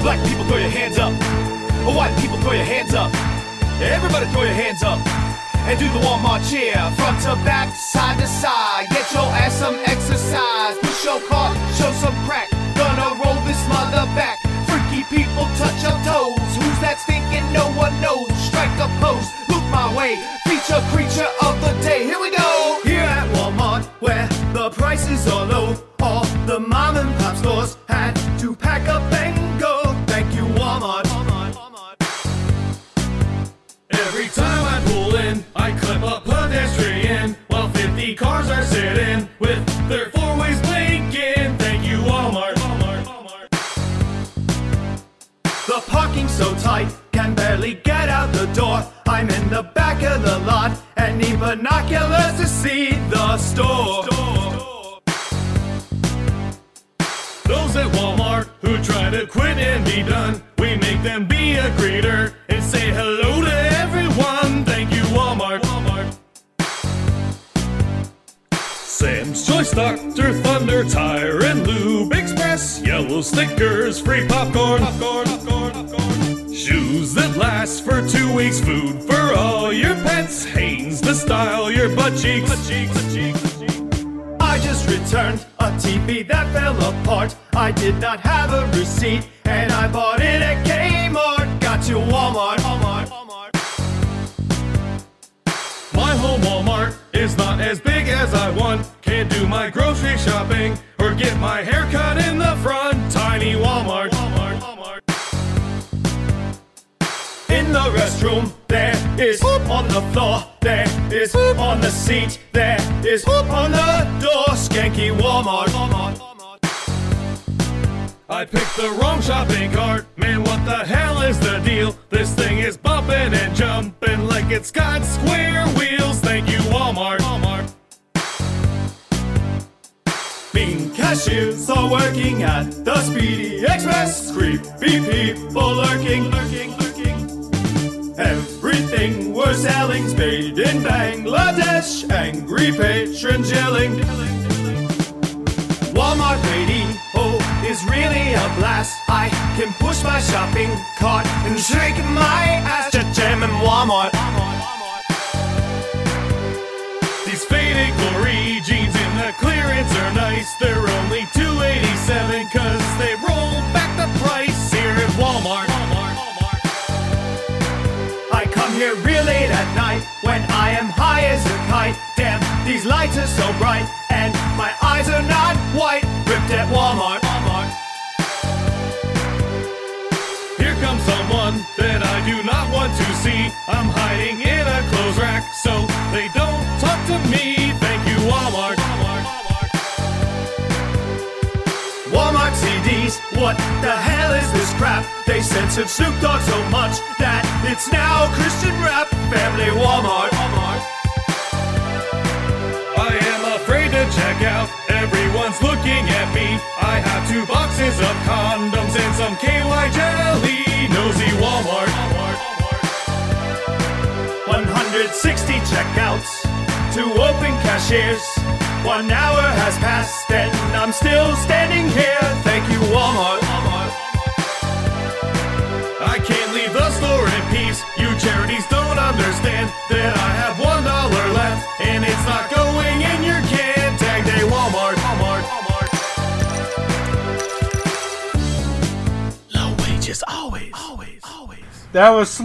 Black people throw your hands up. White people throw your hands up. Everybody throw your hands up. And do the Walmart cheer. Front to back, side to side. Get your ass some exercise. Push your cart, show some crack. Gonna roll this mother back. Freaky people touch your toes. Who's that stinking? No one knows. Strike a pose. The prices are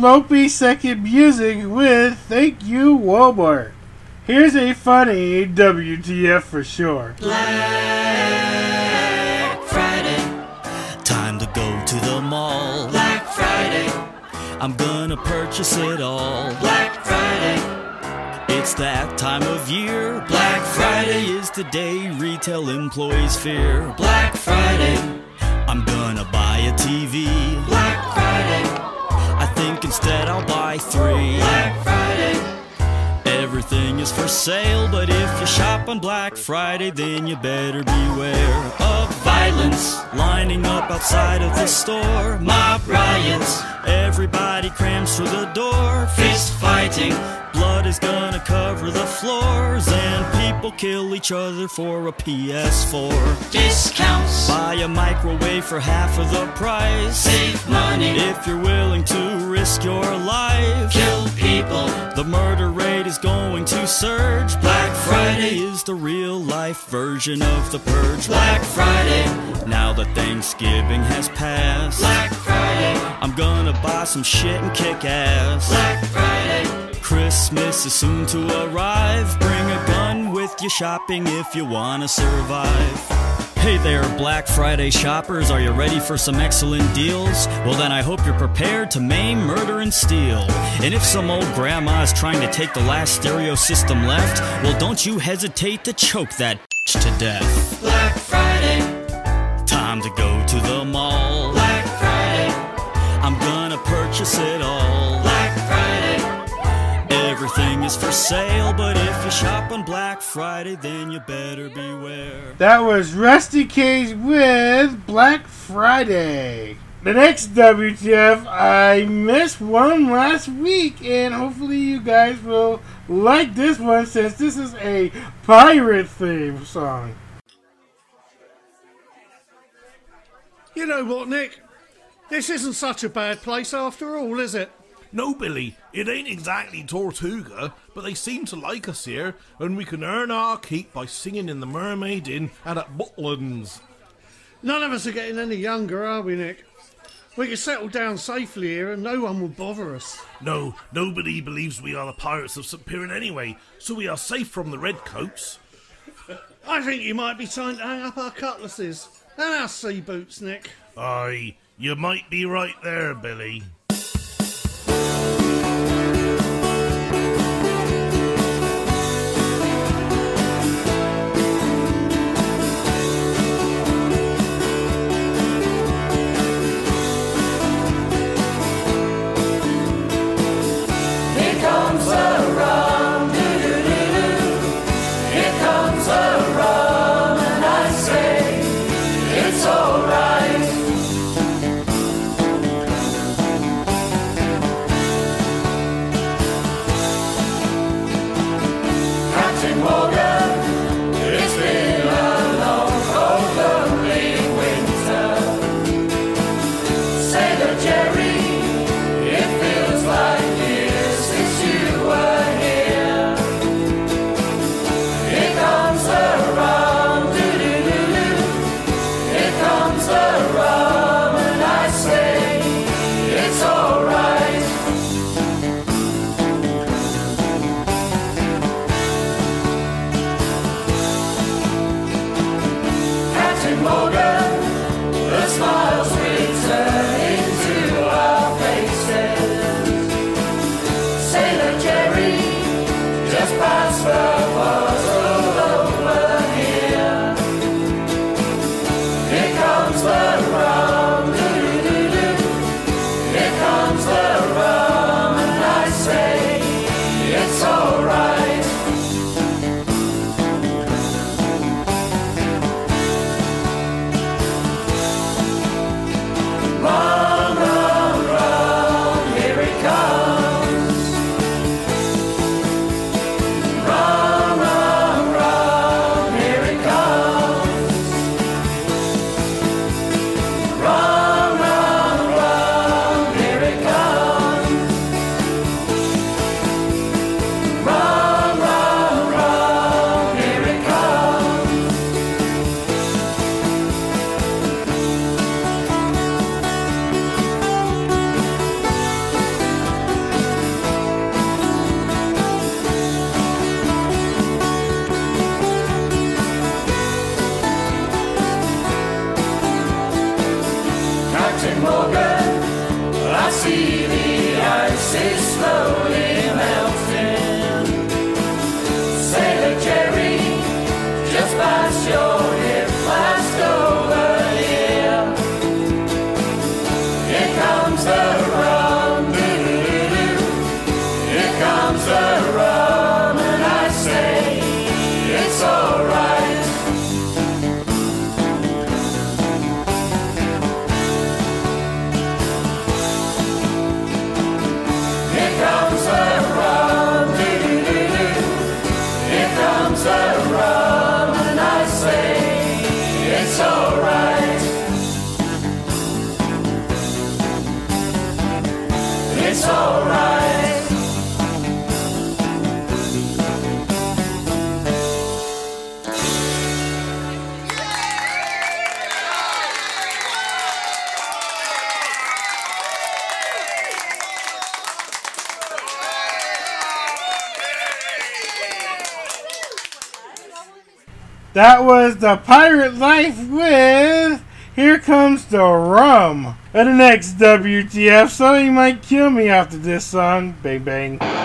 mopey second music with Thank You Walmart. Here's a funny WTF for sure. Black Friday. Time to go to the mall. Black Friday. I'm gonna purchase it all. Black Friday. It's that time of year. Black Friday is the day retail employees fear. Black Friday. I'm gonna buy a TV. Black Friday think instead I'll buy three. Black Friday. Everything is for sale, but if you shop on Black Friday, then you better beware of violence lining up outside of the store. Mob riots, everybody crams through the door, fist fighting. Blood is gonna cover the floors, and people kill each other for a PS4. Discounts. Buy a microwave for half of the price. Save money. If you're willing to risk your life. Kill people. The murder rate is going surge. Black Friday is the real life version of the purge. Black Friday, now that Thanksgiving has passed. Black Friday, I'm gonna buy some shit and kick ass. Black Friday, Christmas is soon to arrive. Bring a gun with you shopping if you wanna survive. Hey there, Black Friday shoppers. Are you ready for some excellent deals? Well, then I hope you're prepared to maim, murder, and steal. And if some old grandma's trying to take the last stereo system left, well, don't you hesitate to choke that to death. Black Friday. Time to go to the mall. Black Friday. I'm gonna purchase it all. Black Friday. Everything is for sale, but if you shop on Black Friday, then you better beware. That was Rusty Cage with Black Friday. The next WTF, I missed one last week, and hopefully you guys will like this one since this is a pirate theme song. You know what, Nick? This isn't such a bad place after all, is it? No, Billy, it ain't exactly Tortuga, but they seem to like us here, and we can earn our keep by singing in the Mermaid Inn and at Butlands. None of us are getting any younger, are we, Nick? We can settle down safely here and no one will bother us. No, nobody believes we are the pirates of St. Piran anyway, so we are safe from the redcoats. I think you might be trying to hang up our cutlasses and our sea boots, Nick. Aye, you might be right there, Billy. the pirate life with Here Comes the Rum at the next WTF. Somebody might kill me after this song. Bang, bang.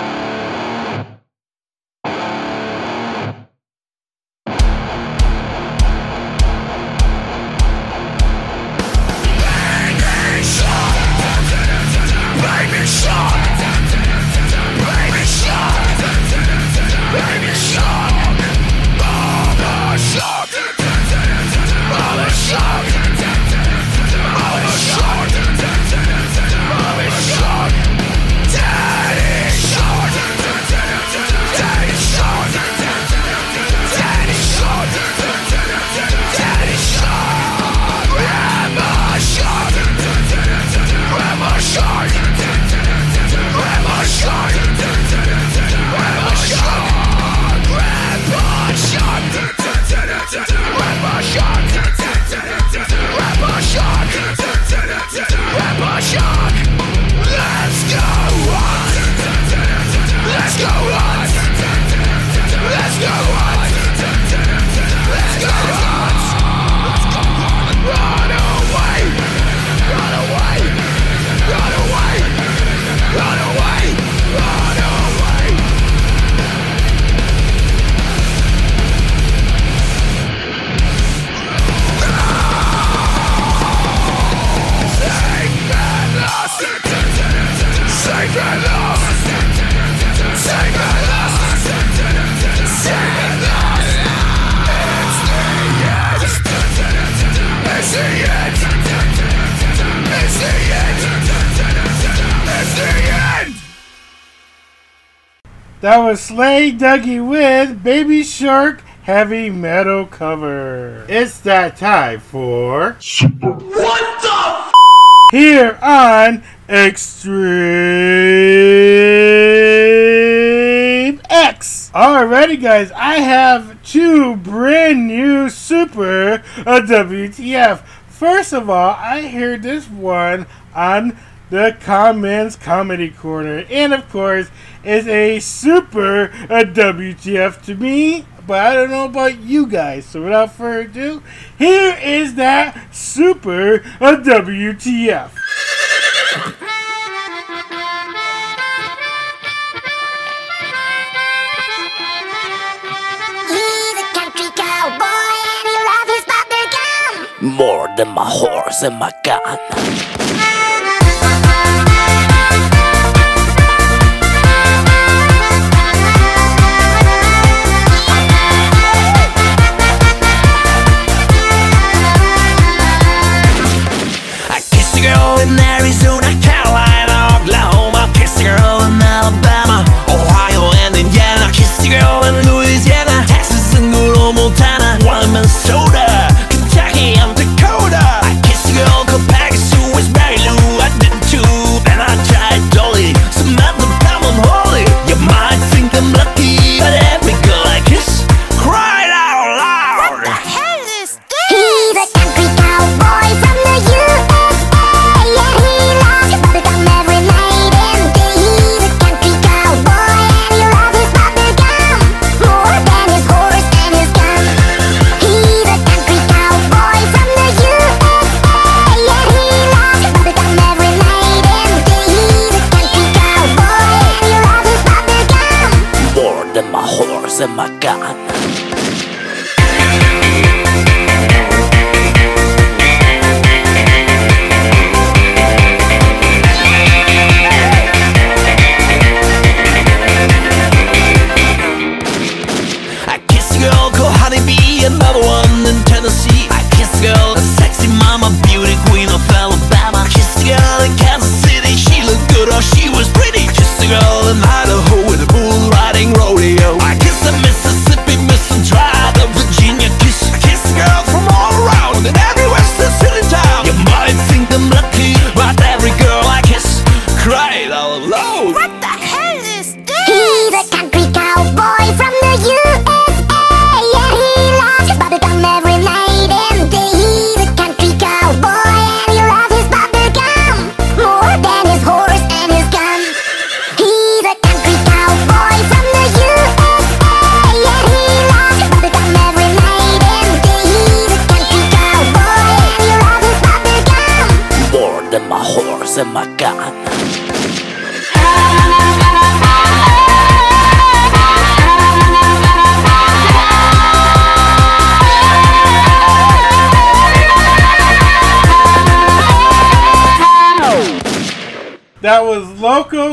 That was Slay Dougie with Baby Shark Heavy Metal Cover. It's that time for. What the? here on Extreme X. Alrighty, guys, I have two brand new super WTF. First of all, I heard this one on the Commons Comedy Corner, and of course, it's a super WTF to me but I don't know about you guys. So without further ado, here is that super a WTF. More than my horse and my gun. in Arizona, Oklahoma. Kissed a girl in Alabama, Ohio and Indiana. Kissed a girl in Louisiana, Texas and Montana.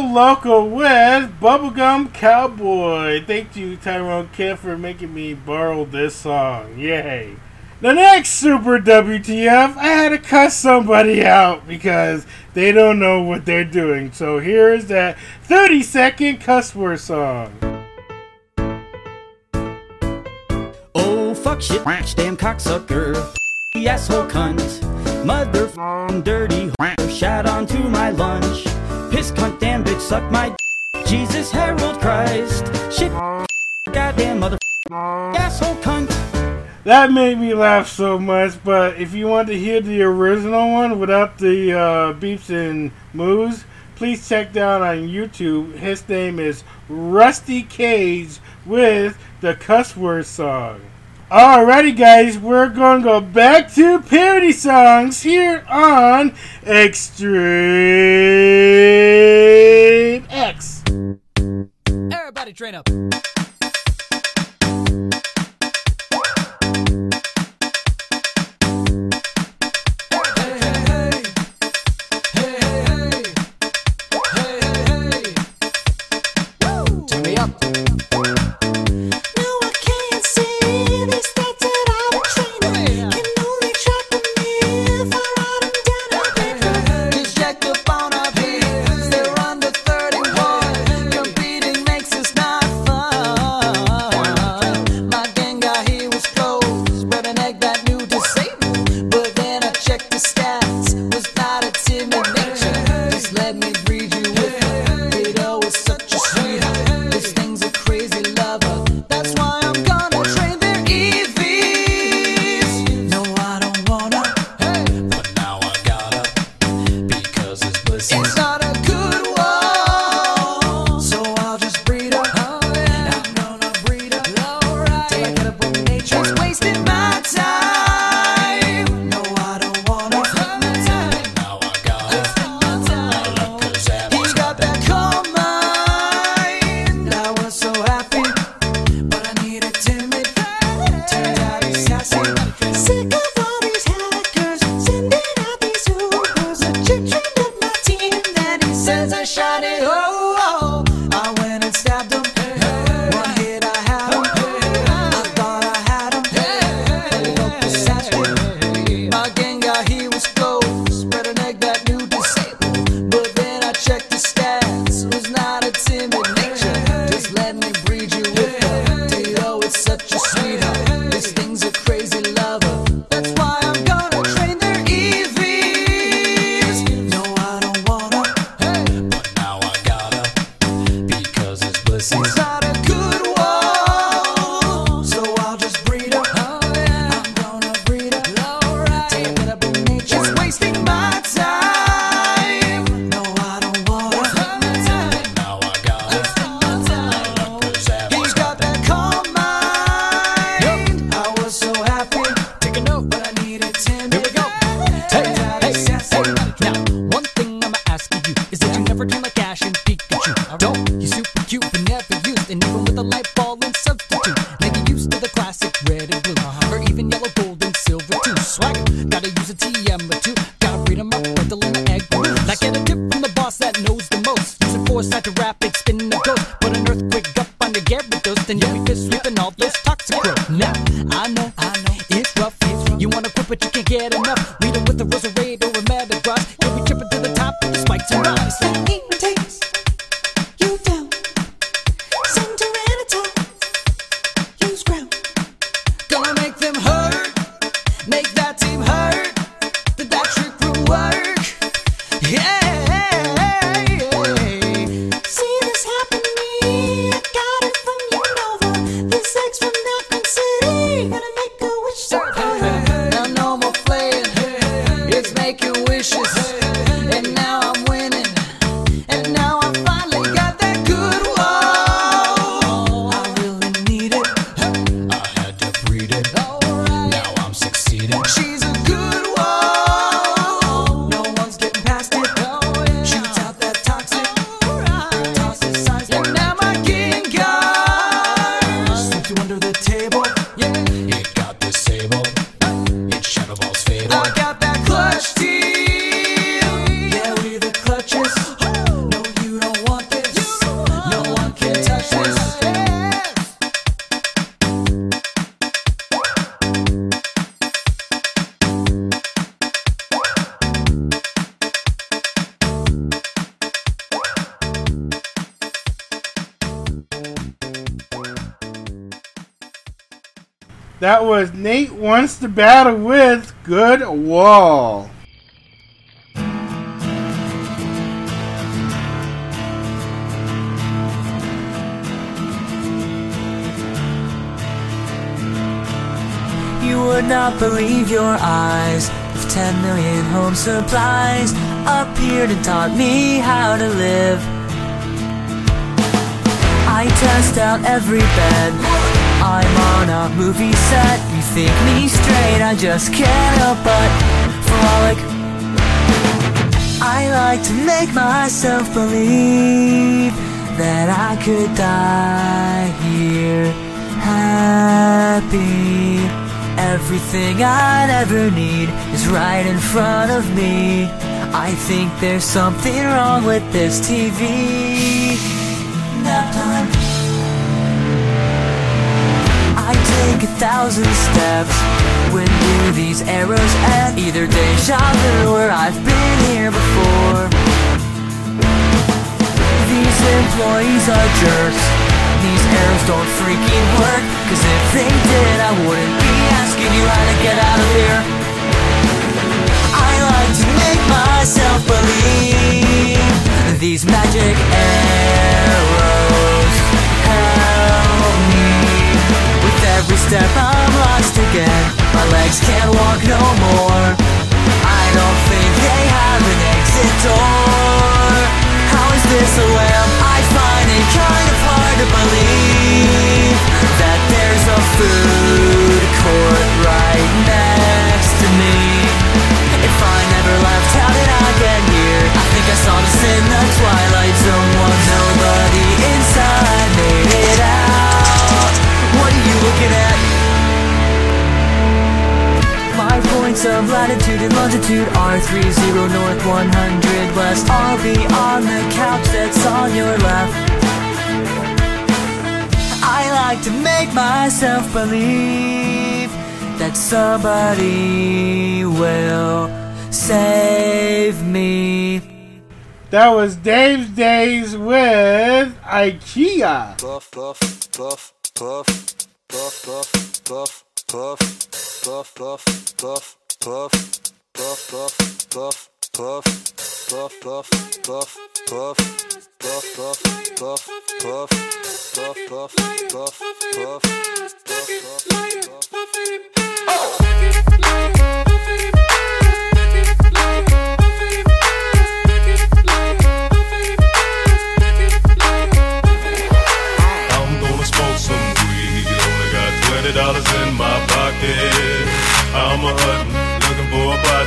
Local with Bubblegum Cowboy. Thank you, Tyrone Kid, for making me borrow this song. Yay. The next Super WTF, I had to cuss somebody out because they don't know what they're doing. So here is that 30 second cuss word song. Oh, fuck shit, damn cocksucker, asshole cunt, mother dirty, shat onto my lunch. His cunt damn bitch suck my d Jesus Herald Christ. Shit goddamn mother asshole cunt. That made me laugh so much, but if you want to hear the original one without the uh, beeps and moos, please check down on YouTube. His name is Rusty Cage with the cuss word song. Alrighty, guys, we're going to go back to parody songs here on Extreme X. Everybody train up. That was Nate Wants to Battle with Good Wall. You would not believe your eyes if 10 million home supplies appeared and taught me how to live. I test out every bed. I'm on a movie set. You think me straight, I just can't help but frolic. I like to make myself believe that I could die here happy. Everything I'd ever need is right in front of me. I think there's something wrong with this TV. Thousand steps. When do these arrows end? Either deja vu or I've been here before. These employees are jerks. These arrows don't freaking work. Cause if they did, I wouldn't be asking you how to get out of here. I like to make myself believe these magic arrows help me. Every step, I'm lost again. My legs can't walk no more. I don't think they have an exit door. How is this a lamp? I find it kind of hard to believe that there's a food court right next to me. If I never left, how did I get here? I think I saw this in the twilight zone. Was nobody inside made points of latitude and longitude are 30 north, 100 west. I'll be on the couch that's on your left. I like to make myself believe that somebody will save me. That was Dave's Days with IKEA. Puff, puff, puff, puff, puff, puff, puff, puff, puff, puff, puff, puff, puff, puff, puff, puff, puff, puff, puff, puff, puff, puff, puff, puff, puff, puff, puff, puff, puff, puff, dollars in my pocket. I'm a hunting,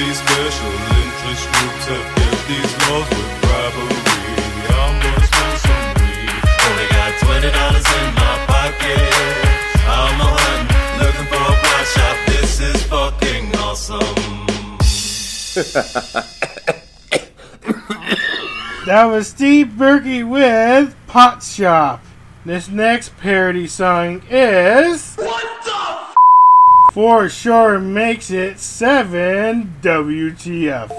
These special interest groups have built these laws with bribery. I'm gonna smoke some weed. Only got twenty dollars in my pocket. I'm a hunt, looking for a pot shop. This is fucking awesome. That was Steve Berke with Pot Shop. This next parody song is. What the For sure makes it 7 WTF.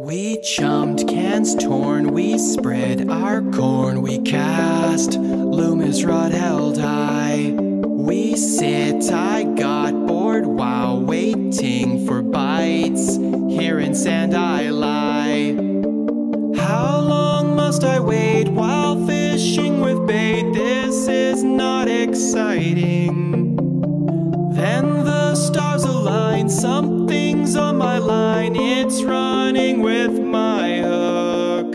We chummed, cans torn, we spread our corn, we cast Loomis rod held high. We sit, I got bored while waiting for bites. Here in sand I lie. How long I wait while fishing with bait? This is not exciting. Then the stars align, something's on my line, it's running with my hook.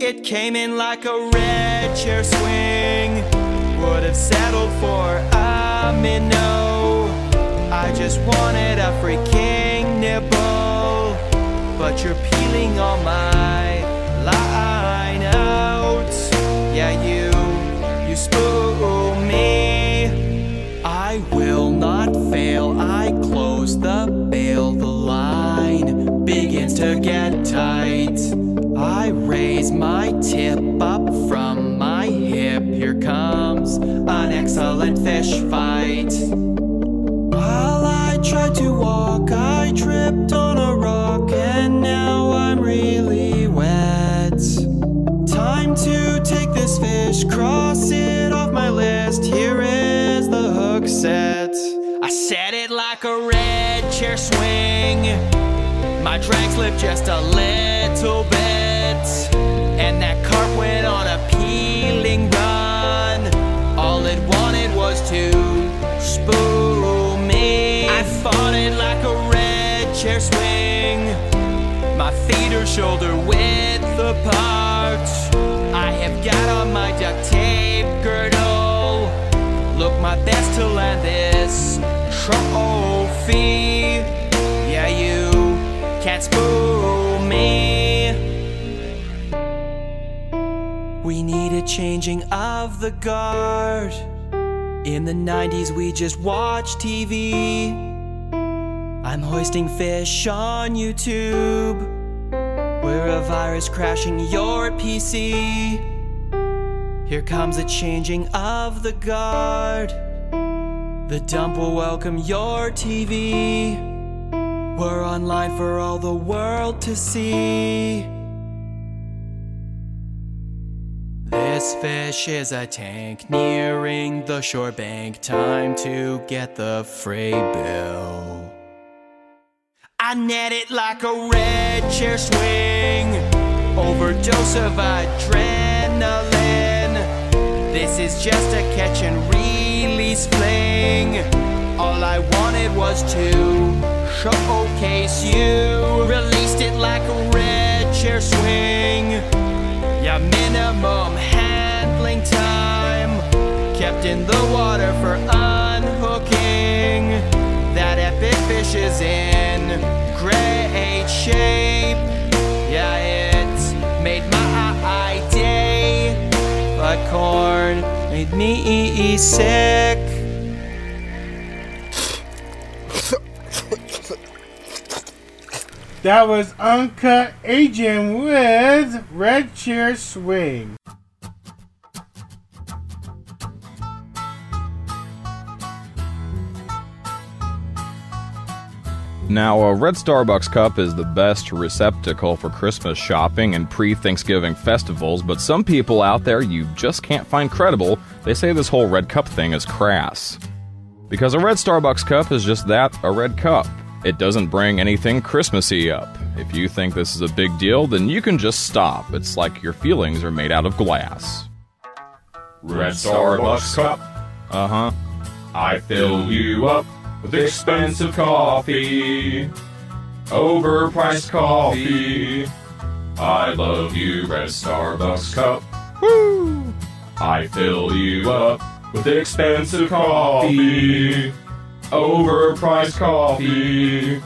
It came in like a red chair swing, would have settled for minnow. I just wanted a freaking nibble, but you're peeling all my Yeah, you, you spoil me. I will not fail. I close the bail. The line begins to get tight. I raise my tip up from my hip. Here comes an excellent fish fight. While I tried to walk, I tripped on a rock, fish, cross it off my list. Here is the hook set. I set it like a red chair swing. My drag slipped just a little bit. And that carp went on a peeling run. All it wanted was to spool me. I fought it like a red chair swing. My feet are shoulder width apart. Have got on my duct tape girdle. Look my best to land this trophy. Yeah, you can't spool me. We need a changing of the guard. In the 90s, we just watched TV. I'm hoisting fish on YouTube. We're a virus crashing your PC. Here comes a changing of the guard. The dump will welcome your TV. We're online for all the world to see. This fish is a tank nearing the shore bank. Time to get the Frabill. I net it like a red chair swing. Overdose of adrenaline. This is just a catch and release fling. All I wanted was to showcase you. Released it like a red chair swing. Yeah, minimum handling time. Kept in the water for unhooking. That epic fish is in great shape. Corn made me sick. That was Uncut Agent with Red Chair Swing. Now, a red Starbucks cup is the best receptacle for Christmas shopping and pre Thanksgiving festivals, but some people out there you just can't find credible. They say this whole red cup thing is crass. Because a red Starbucks cup is just that a red cup. It doesn't bring anything Christmassy up. If you think this is a big deal, then you can just stop. It's like your feelings are made out of glass. Red Starbucks cup. Uh huh. I fill you up with expensive coffee. Overpriced coffee. I love you, Red Starbucks cup. Woo! I fill you up with expensive coffee. Overpriced coffee.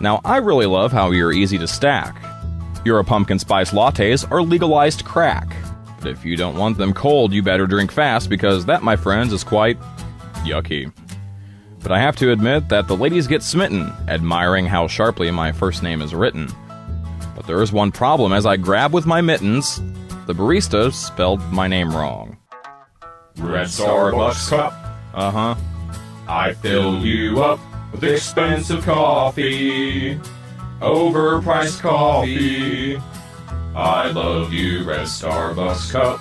Now, I really love how you're easy to stack. Your pumpkin spice lattes are legalized crack. But if you don't want them cold, you better drink fast because that, my friends, is quite yucky. But I have to admit that the ladies get smitten, admiring how sharply my first name is written. But there is one problem as I grab with my mittens, the barista spelled my name wrong. Red Starbucks cup. Uh huh. I fill you up with expensive coffee. Overpriced coffee. I love you, Red Starbucks cup.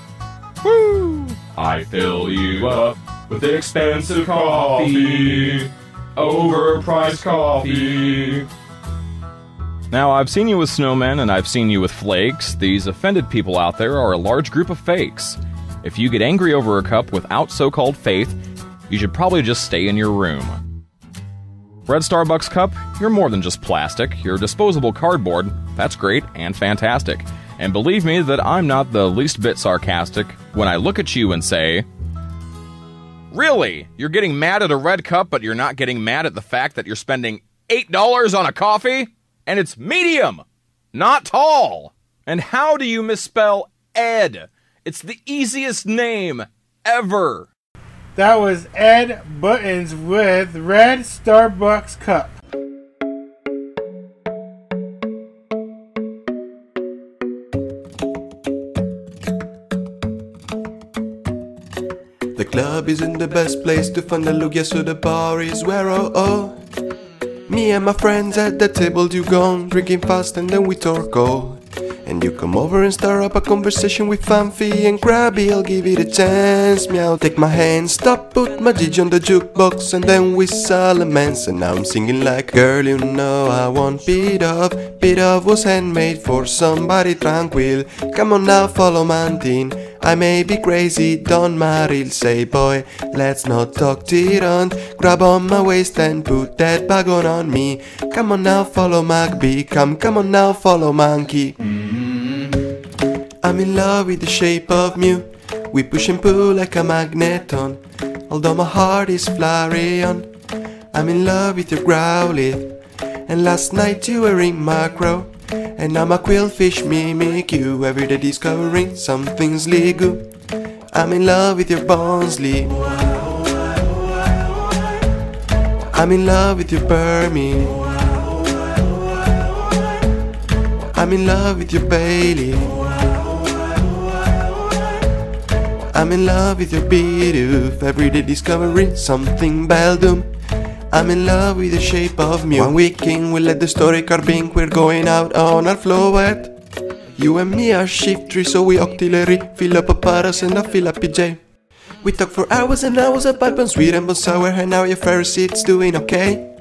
Woo! I fill you up with expensive coffee. Overpriced coffee. Now, I've seen you with snowmen and I've seen you with flakes. These offended people out there are a large group of fakes. If you get angry over a cup without so called faith, you should probably just stay in your room. Red Starbucks cup, you're more than just plastic. You're disposable cardboard. That's great and fantastic. And believe me that I'm not the least bit sarcastic when I look at you and say, Really? You're getting mad at a red cup, but you're not getting mad at the fact that you're spending $8 on a coffee? And it's medium, not tall. And how do you misspell Ed? It's the easiest name ever. That was Ed Buttons with Red Starbucks Cup. The club isn't the best place to find a look, yeah, so the bar is where oh oh. Me and my friends at the table do gone, drinking fast and then we talk all. And you come over and start up a conversation with Fanfi and Grabby, I'll give it a chance. Meow, take my hand, stop, put my Gigi on the jukebox, and then we salamence. And now I'm singing like, girl, you know I want beat of. Beat of was handmade for somebody tranquil. Come on now, follow Mantine. I may be crazy, Don Maril say, boy, let's not talk tyrant. Grab on my waist and put that bag on me. Come on now, follow Magby. Come, come on now, follow Mankey. Mm-hmm. I'm in love with the shape of Mew. We push and pull like a magneton. Although my heart is Flareon. I'm in love with your growlithe. And last night you were in macro. And I'm a Qwilfish mimic you every day discovering something's legal. I'm in love with your Bonsly. I'm in love with your Burmy. I'm in love with your Bailey. I'm in love with your Bidoof. Every day discovering something Beldum. I'm in love with the shape of me. One weekend we let the story card bink. We're going out on our floet. You and me are shiftry, so we octillery. Fill up a paras and I fill up PJ. We talk for hours and hours about bun sweet and bun sour, and now your Pharisee's doing okay.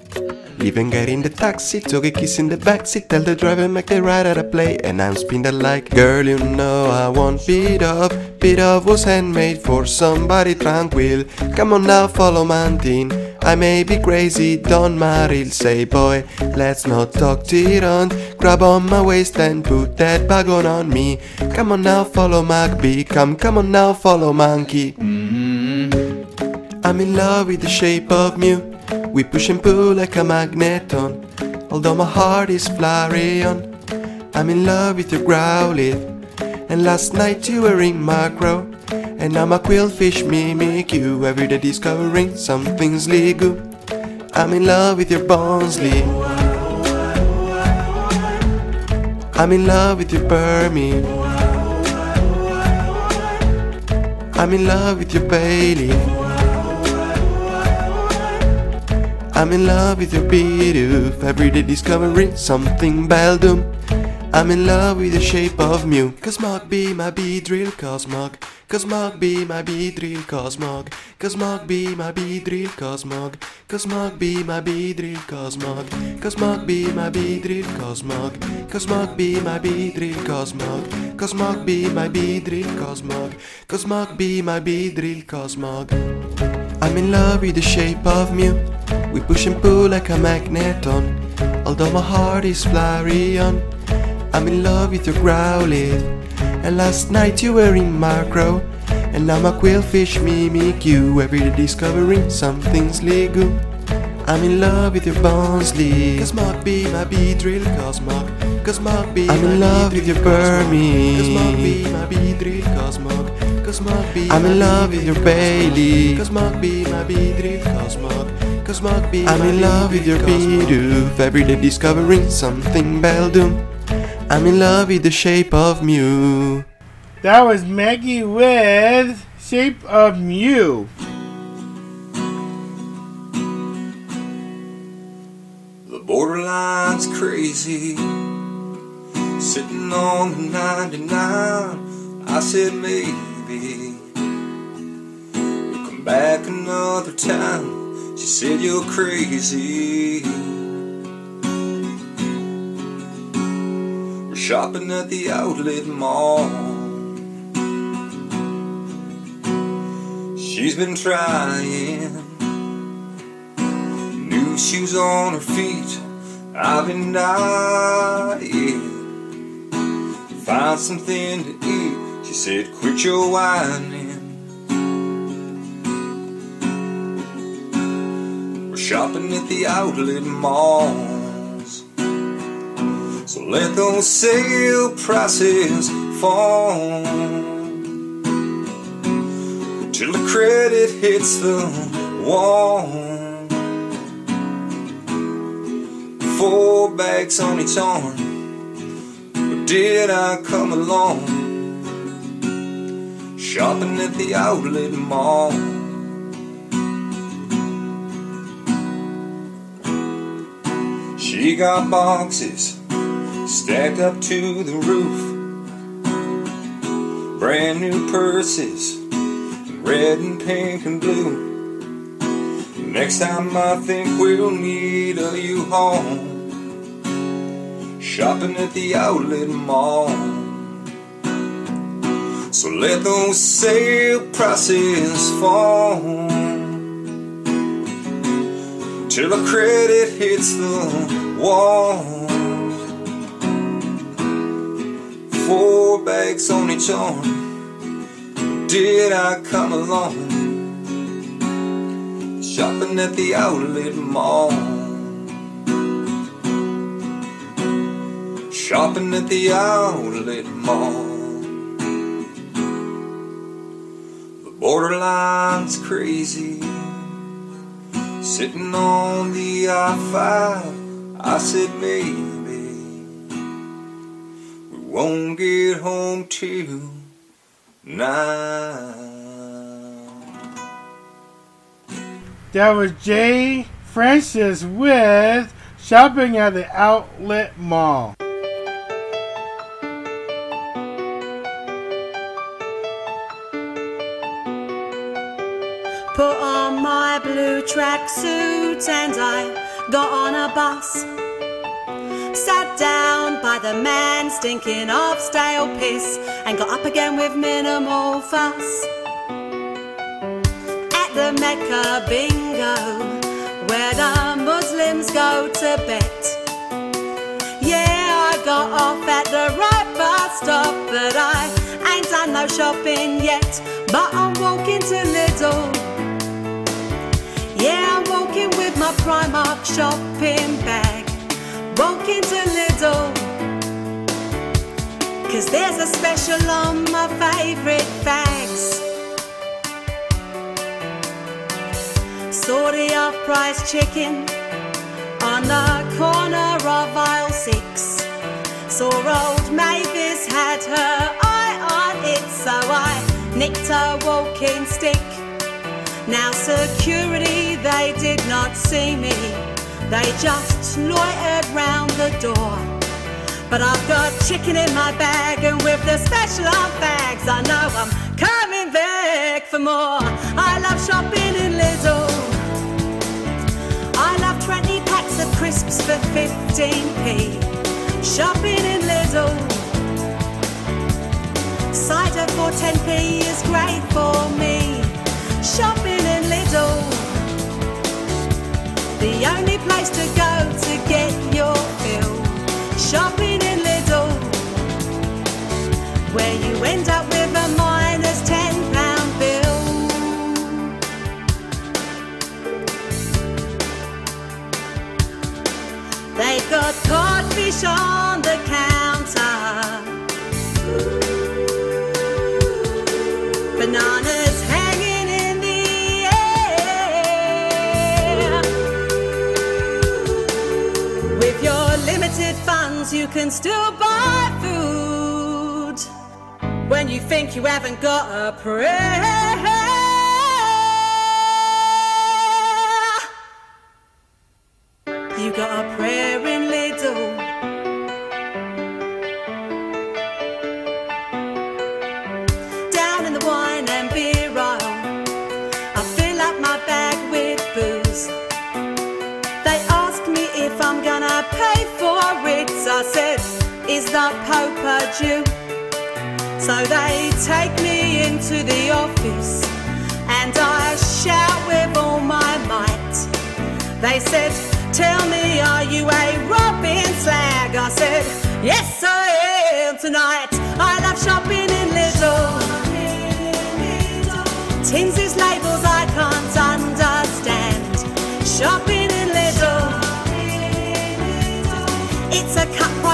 Leave and get in the taxi, took a kiss in the backseat, tell the driver make the ride at a play, and I'm spinning like, girl, you know I want beat up. Beat up was handmade for somebody tranquil. Come on now, follow Mantine. I may be crazy, Don Maril say, boy, let's not talk tyrant. Grab on my waist and put that bag on me. Come on now, follow Magby. Come, come on now, follow Mankey. Mm-hmm. I'm in love with the shape of Mew. We push and pull like a magneton. Although my heart is Flareon. I'm in love with your growlithe. And last night you were in macro. And I'm a Qwilfish mimic you. Every day discovering something's legal. I'm in love with your Bonsly. I'm in love with your Burmy. I'm in love with your Bailey. I'm in love with your Bidoof. Every day discovering something Beldum. I'm in love with the shape of Mew. Cause be my bee drill, cause Mog. Cause Mog be my bee drill, cause Mog. Cause Mog be my bee drill, cause Mog. Cause Mog be my bee drill, cause Mog. Cause Mog be my bee drill, cause Mog. Cause Mog be my bee drill, cause Mog. Cause Mog be my bee drill, cause Mog. Cause Mog be my bee drill, cause Mog. I'm in love with the shape of Mew. We push and pull like a magneton. Although my heart is Flareon. I'm in love with your growling. And last night you were in macro. And now my Qwilfish mimic you. Every day discovering something's legal. I'm in love with your Bonsly. Cause Mark be my bee drill, cause Mark. Cause Mark be I'm in love with your Burmy. Cause Mark be my bee drill, cause Mark. Cause Mark be I'm in love with your Bailey. Cause Mark be my bee drill, cause Mark. Cause Mark be I'm in love with your Bidoof. Every day discovering something Beldum. I'm in love with the shape of Mew. That was Maggie with Shape of Mew. The borderline's crazy. Sitting on the 99, I said maybe you'll come back another time. She said you're crazy. Shopping at the outlet mall. She's been trying new shoes on her feet. I've been dying. Find something to eat. She said, Quit your whining. We're shopping at the outlet malls. So let those sale prices fall. Till the credit hits the wall. Four bags on each arm. Did I come along? Shopping at the outlet mall. She got boxes stacked up to the roof. Brand new purses, red and pink and blue. Next time I think we'll need a U-Haul. Shopping at the outlet mall. So let those sale prices fall. Till the credit hits the wall. Four bags on each arm. Did I come along? Shopping at the outlet mall. Shopping at the outlet mall. The borderline's crazy. Sitting on the I 5, I said maybe won't get home till nine. That was Jay Francis with Shopping at the Outlet Mall. Put on my blue tracksuit and I got on a bus. Down by the man stinking of stale piss and got up again with minimal fuss. At the Mecca bingo, where the Muslims go to bet. Yeah, I got off at the right bus stop, but I ain't done no shopping yet. But I'm walking to Lidl. Yeah, I'm walking with my Primark shopping bag walk into Lidl. Cause there's a special on my favorite fags. Sorted off price chicken on the corner of aisle six. Saw old Mavis had her eye on it, so I nicked her walking stick. Now security, they did not see me. They just loitered round the door. But I've got chicken in my bag, and with the special on bags, I know I'm coming back for more. I love shopping in Lidl. I love 20 packs of crisps for 15p. Shopping in Lidl. Cider for 10p is great for me. Shopping in Lidl. Only place to go to get your fill. Shopping in Lidl. Where you end up with a minus 10 pound bill. They've got codfish on the you can still buy food when you think you haven't got a prayer. You got a prayer Is the Pope a Jew? So they take me into the office and I shout with all my might. They said, Tell me, are you a Robin slag? I said, Yes, I am tonight. I love shopping in Lidl. Tins is labels I can't understand. Shopping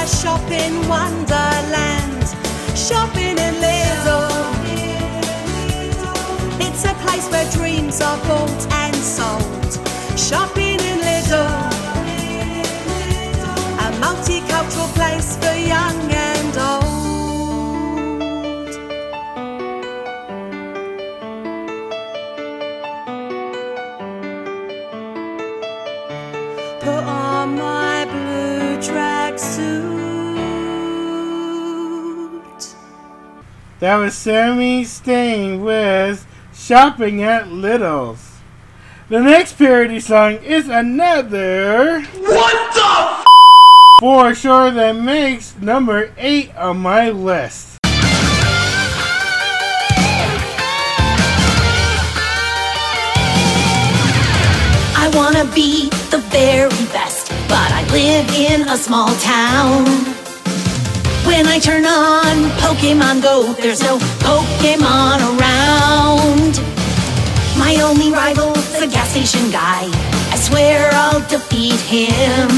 price shopping wonderland. Shopping in Lidl. It's a place where dreams are bought and sold. Shopping That was Sammy Stain with Shopping at Little's. The next parody song is another. What the For sure that makes number 8 on my list. I wanna be the very best, but I live in a small town. When I turn on Pokemon Go, there's no Pokemon around. My only rival's the gas station guy. I swear I'll defeat him.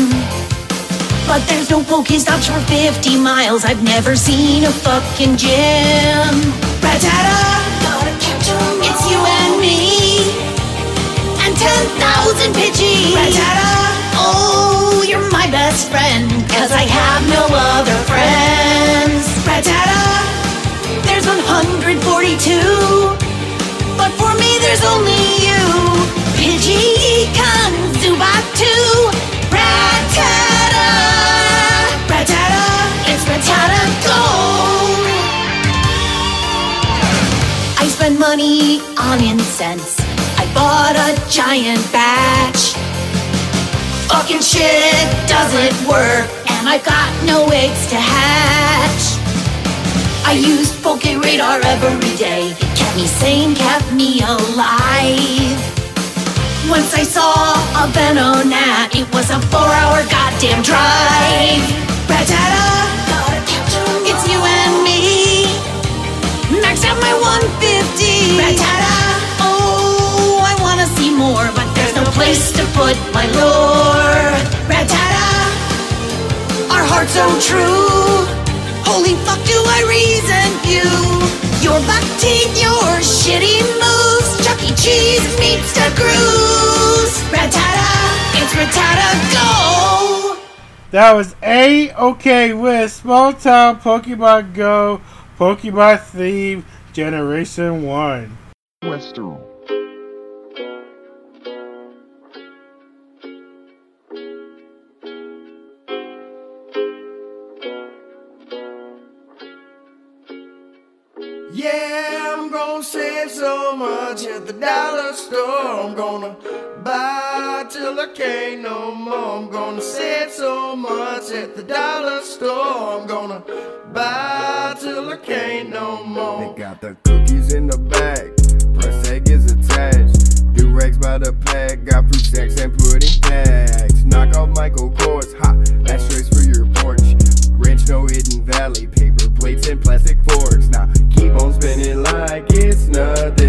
But there's no Pokestops for 50 miles. I've never seen a fucking gym. Rattata, it's you and me and 10,000 Pidgey. Rattata, oh, you're my best friend, cause I have no other friends. Rattata, there's 142, but for me there's only you. Pidgey, Econ, Zubat 2, Rattata, Rattata, it's Rattata! I spend money on incense. I bought a giant batch. Fucking shit doesn't work, and I've got no eggs to hatch. I used Poke Radar every day. Kept me sane, kept me alive. Once I saw a Venonat, it was a four-hour goddamn drive. Rattata, it's you and me. Max out my 150. Rattata. Place to put my lore. Rattata. Our hearts so true. Holy fuck, do I resent you? Your buck teeth, your shitty moves. Chuck E. Cheese meets the cruise. Rattata. secret's how go. That was A OK with Small Town Pokemon Go Pokemon Theme Generation 1. Western. Yeah, I'm gonna save so much at the dollar store. I'm gonna buy till I can't no more. I'm gonna save so much at the dollar store. I'm gonna buy till I can't no more. They got the cookies in the bag, price tag is attached. Do rags by the pack, got fruit snacks and pudding packs. Knock off Michael Kors, ha, straight for your porch. Ranch no hidden valley, paper plates and plastic forks. Now on spinning like it's nothing.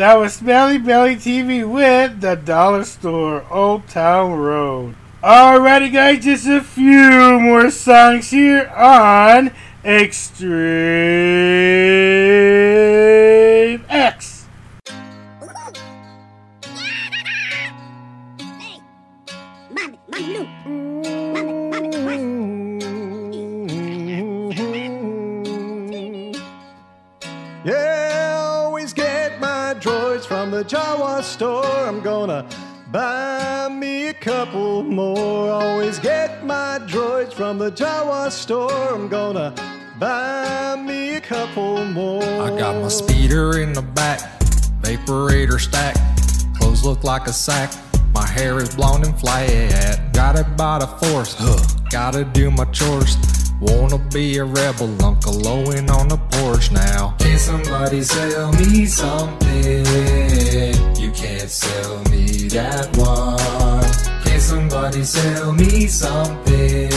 That was Smelly Belly TV with the Dollar Store Old Town Road. Alrighty, guys, just a few more songs here on Extreme store. I'm gonna buy me a couple more. Always get my droids from the Jawa store. I'm gonna buy me a couple more. I got my speeder in the back, vaporator stack. Clothes look like a sack. My hair is blonde and flat. Got it by the force, huh? Gotta do my chores. Wanna be a rebel, Uncle Owen on the porch now. Can somebody sell me something? You can't sell me that one. Can somebody sell me something?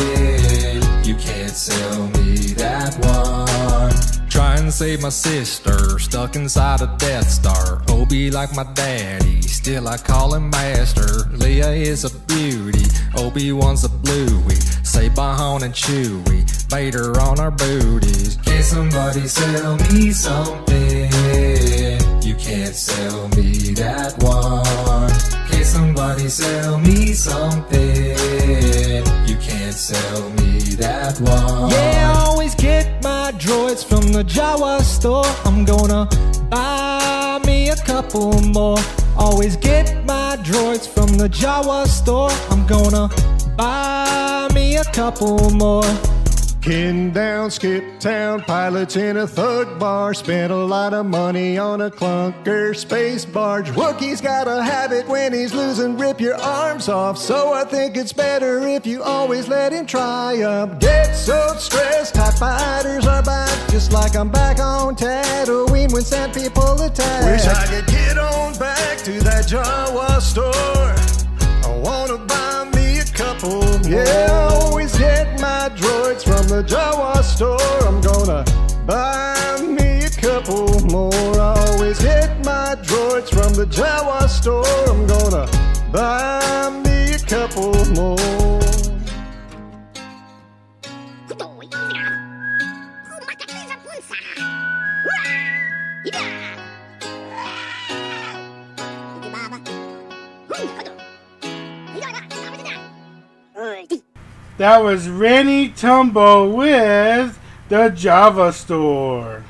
You can't sell me that one. Try and save my sister, stuck inside a Death Star. Obi like my daddy, still I call him master. Leia is a beauty, Obi Wan's a bluey. Say Bahan and Chewie, Vader on our booties. Can somebody sell me something? You can't sell me that one. Can somebody sell me something? You can't sell me that one. Yeah, I always get my droids from the Jawa store. I'm gonna buy me a couple more. Always get my droids from the Jawa store. I'm gonna buy me a couple more. Kin down, skip town, pilots in a thug bar. Spent a lot of money on a clunker space barge. Wookie's got a habit when he's losing, rip your arms off. So I think it's better if you always let him triumph. Get so stressed, TIE fighters are back, just like I'm back on Tatooine when sand people attack. Wish I could get on back to that Jawa store. I wanna buy me a couple. Yeah, I always get my droids from the Jawa store. I'm gonna buy me a couple more. I always get my droids from the Jawa store. I'm gonna buy me a couple more. That was Rennie Tumbo with the Jawa Store.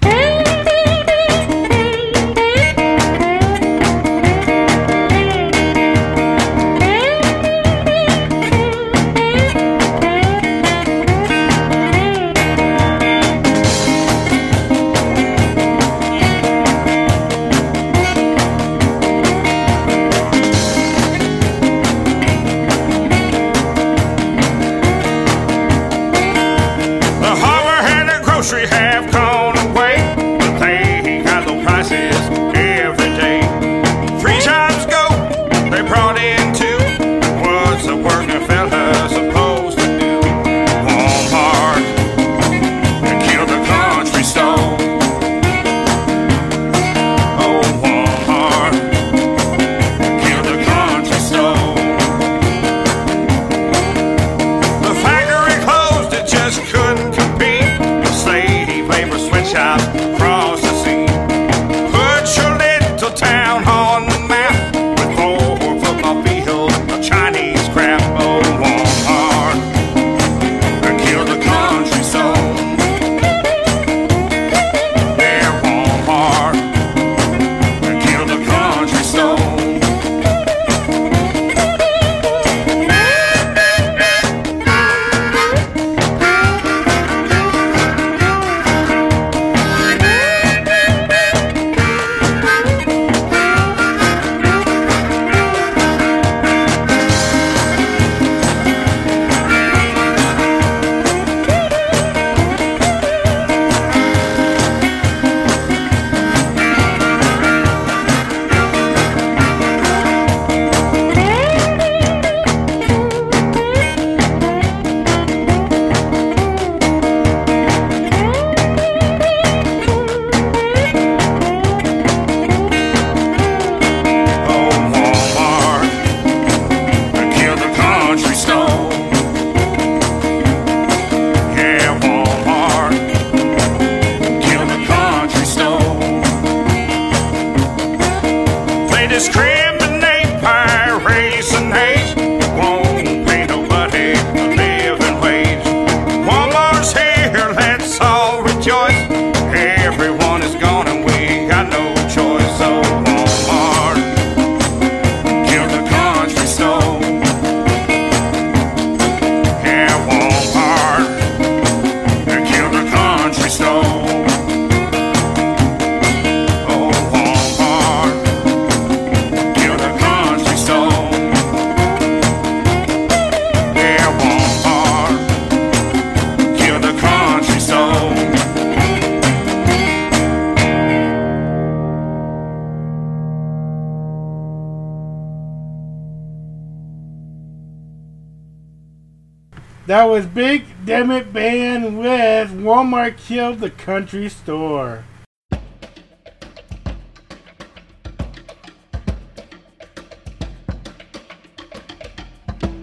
That was Big Dammit Band with Walmart Killed the Country Store.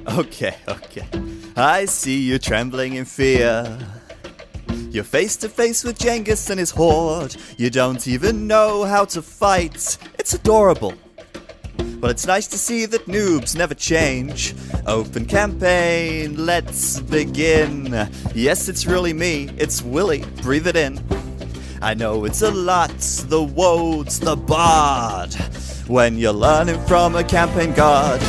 Okay, okay. I see you trembling in fear. You're face to face with Genghis and his horde. You don't even know how to fight. It's adorable. But it's nice to see that noobs never change. Open campaign, let's begin. Yes, it's really me, it's Willie, breathe it in. I know it's a lot, the woads, the bard. When you're learning from a campaign god.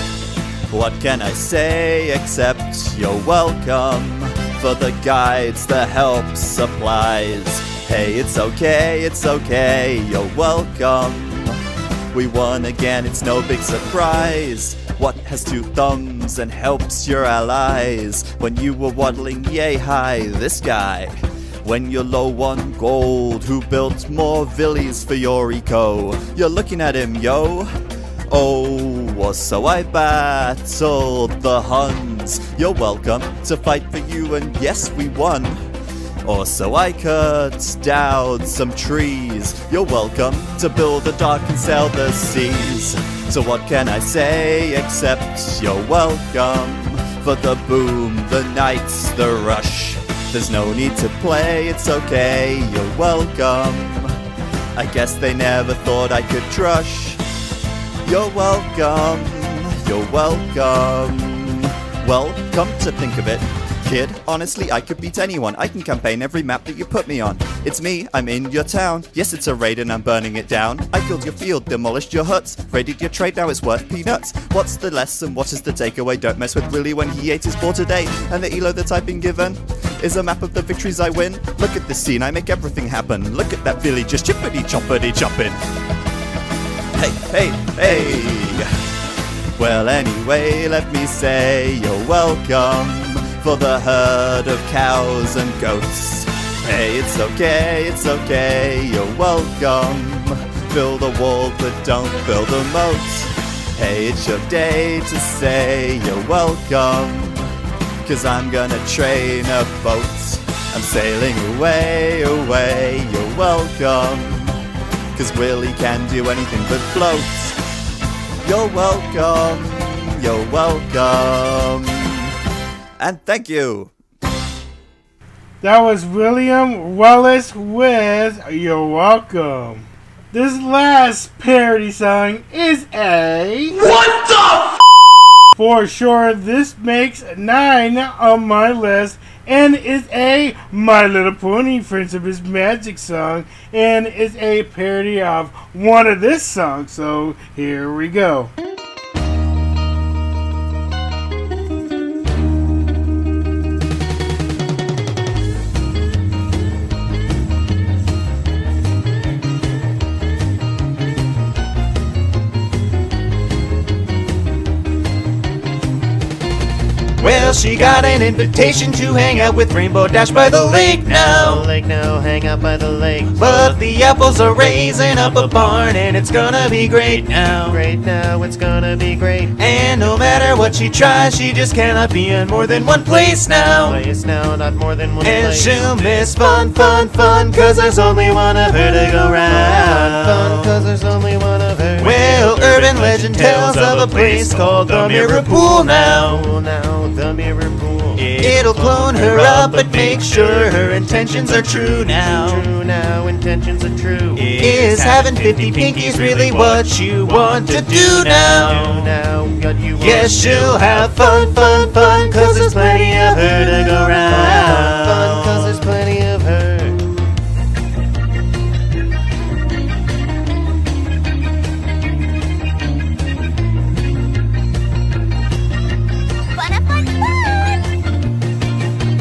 What can I say except you're welcome for the guides, the help, supplies. Hey, it's okay, it's okay, you're welcome. We won again, it's no big surprise. What has two thumbs and helps your allies? When you were waddling yay high, this guy. When you're low on gold, who built more villies for your eco? You're looking at him, yo. Oh, so I battled the Huns. You're welcome to fight for you, and yes, we won. Or so I cut down some trees. You're welcome to build a dock and sail the seas. So what can I say except you're welcome for the boom, the nights, the rush. There's no need to play, it's okay, you're welcome. I guess they never thought I could trush. You're welcome, you're welcome. Well, come to think of it, kid, honestly, I could beat anyone. I can campaign every map that you put me on. It's me, I'm in your town. Yes, it's a raid and I'm burning it down. I killed your field, demolished your huts, raided your trade, now it's worth peanuts. What's the lesson? What is the takeaway? Don't mess with Willy when he ate his boar today. And the elo that I've been given is a map of the victories I win. Look at this scene, I make everything happen. Look at that Billy just chippity choppity chopping. Hey, hey, hey. Well, anyway, let me say you're welcome for the herd of cows and goats. Hey, it's okay, it's okay, you're welcome. Build a wall, but don't build a moat. Hey, it's your day to say you're welcome. Cause I'm gonna train a boat. I'm sailing away, away, you're welcome. Cause Willie can do anything but float. You're welcome, you're welcome. And thank you. That was William Wallace with You're Welcome. This last parody song is a. What the f- For sure, this makes nine on my list and is a My Little Pony Friendship is Magic song and is a parody of one of this song. So here we go. Well, she got an invitation to hang out with Rainbow Dash by the lake now. Lake now, hang out by the lake. But the apples are raising up a barn, and it's gonna be great now. Great now, it's gonna be great. And no matter what she tries, she just cannot be in more than one place now. Place now, not more than one and place. she'll miss fun, fun, fun, cause there's only one of her to go round. Fun, cause there's only one of her. Well, urban legend tells of a place called the Mirror Pool now. Now, the Mirror Pool. It'll clone her up, but make sure her intentions are true now. True now, intentions are true. Is having 50 pinkies really what you want to do now? Now, you want Yes, she'll have fun, fun, fun, cause there's plenty of her to go round.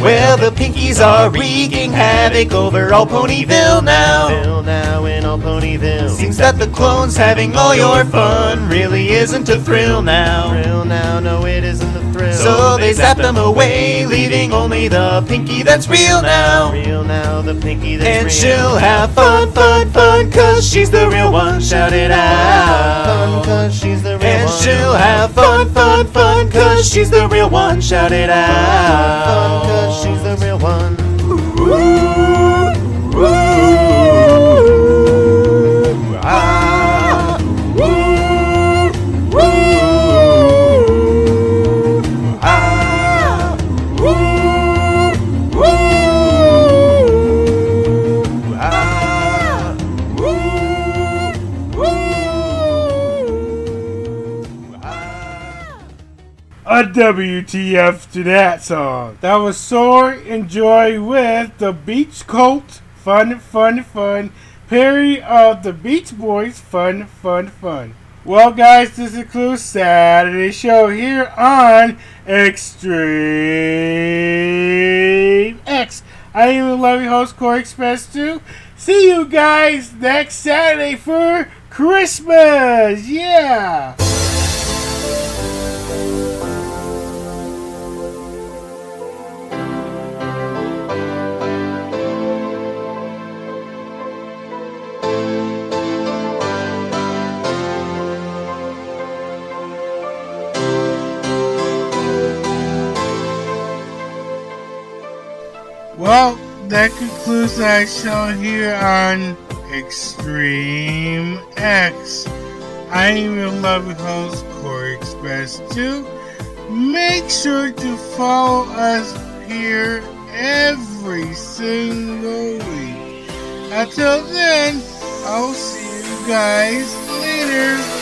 Well, the Pinkies are wreaking havoc over all Ponyville now. now in all Ponyville. Seems that the clones having all your fun really isn't a thrill now. Thrill now, no, it isn't a thrill. So they zap them away, leaving only the Pinkie that's real now. Real now, the Pinkie that's and real. she'll have fun, fun, fun, cause she's the real one. Shout it out. Fun, cause she's the real and one. And she'll have fun, fun, fun, cause she's the real one. Shout it out. Fun, cause she's the real one. Ooh, ooh, WTF to that song. That was Soar Enjoy with the Beach Cult. Fun, fun, fun. Perry of the Beach Boys. Fun, fun, fun. Well, guys, this includes Saturday show here on Extreme X. I am your lovely host, Corey Express 2. See you guys next Saturday for Christmas. Yeah. Well, that concludes our show here on Extreme X. I am your loving host, Corey Express 2. Make sure to follow us here every single week. Until then, I'll see you guys later.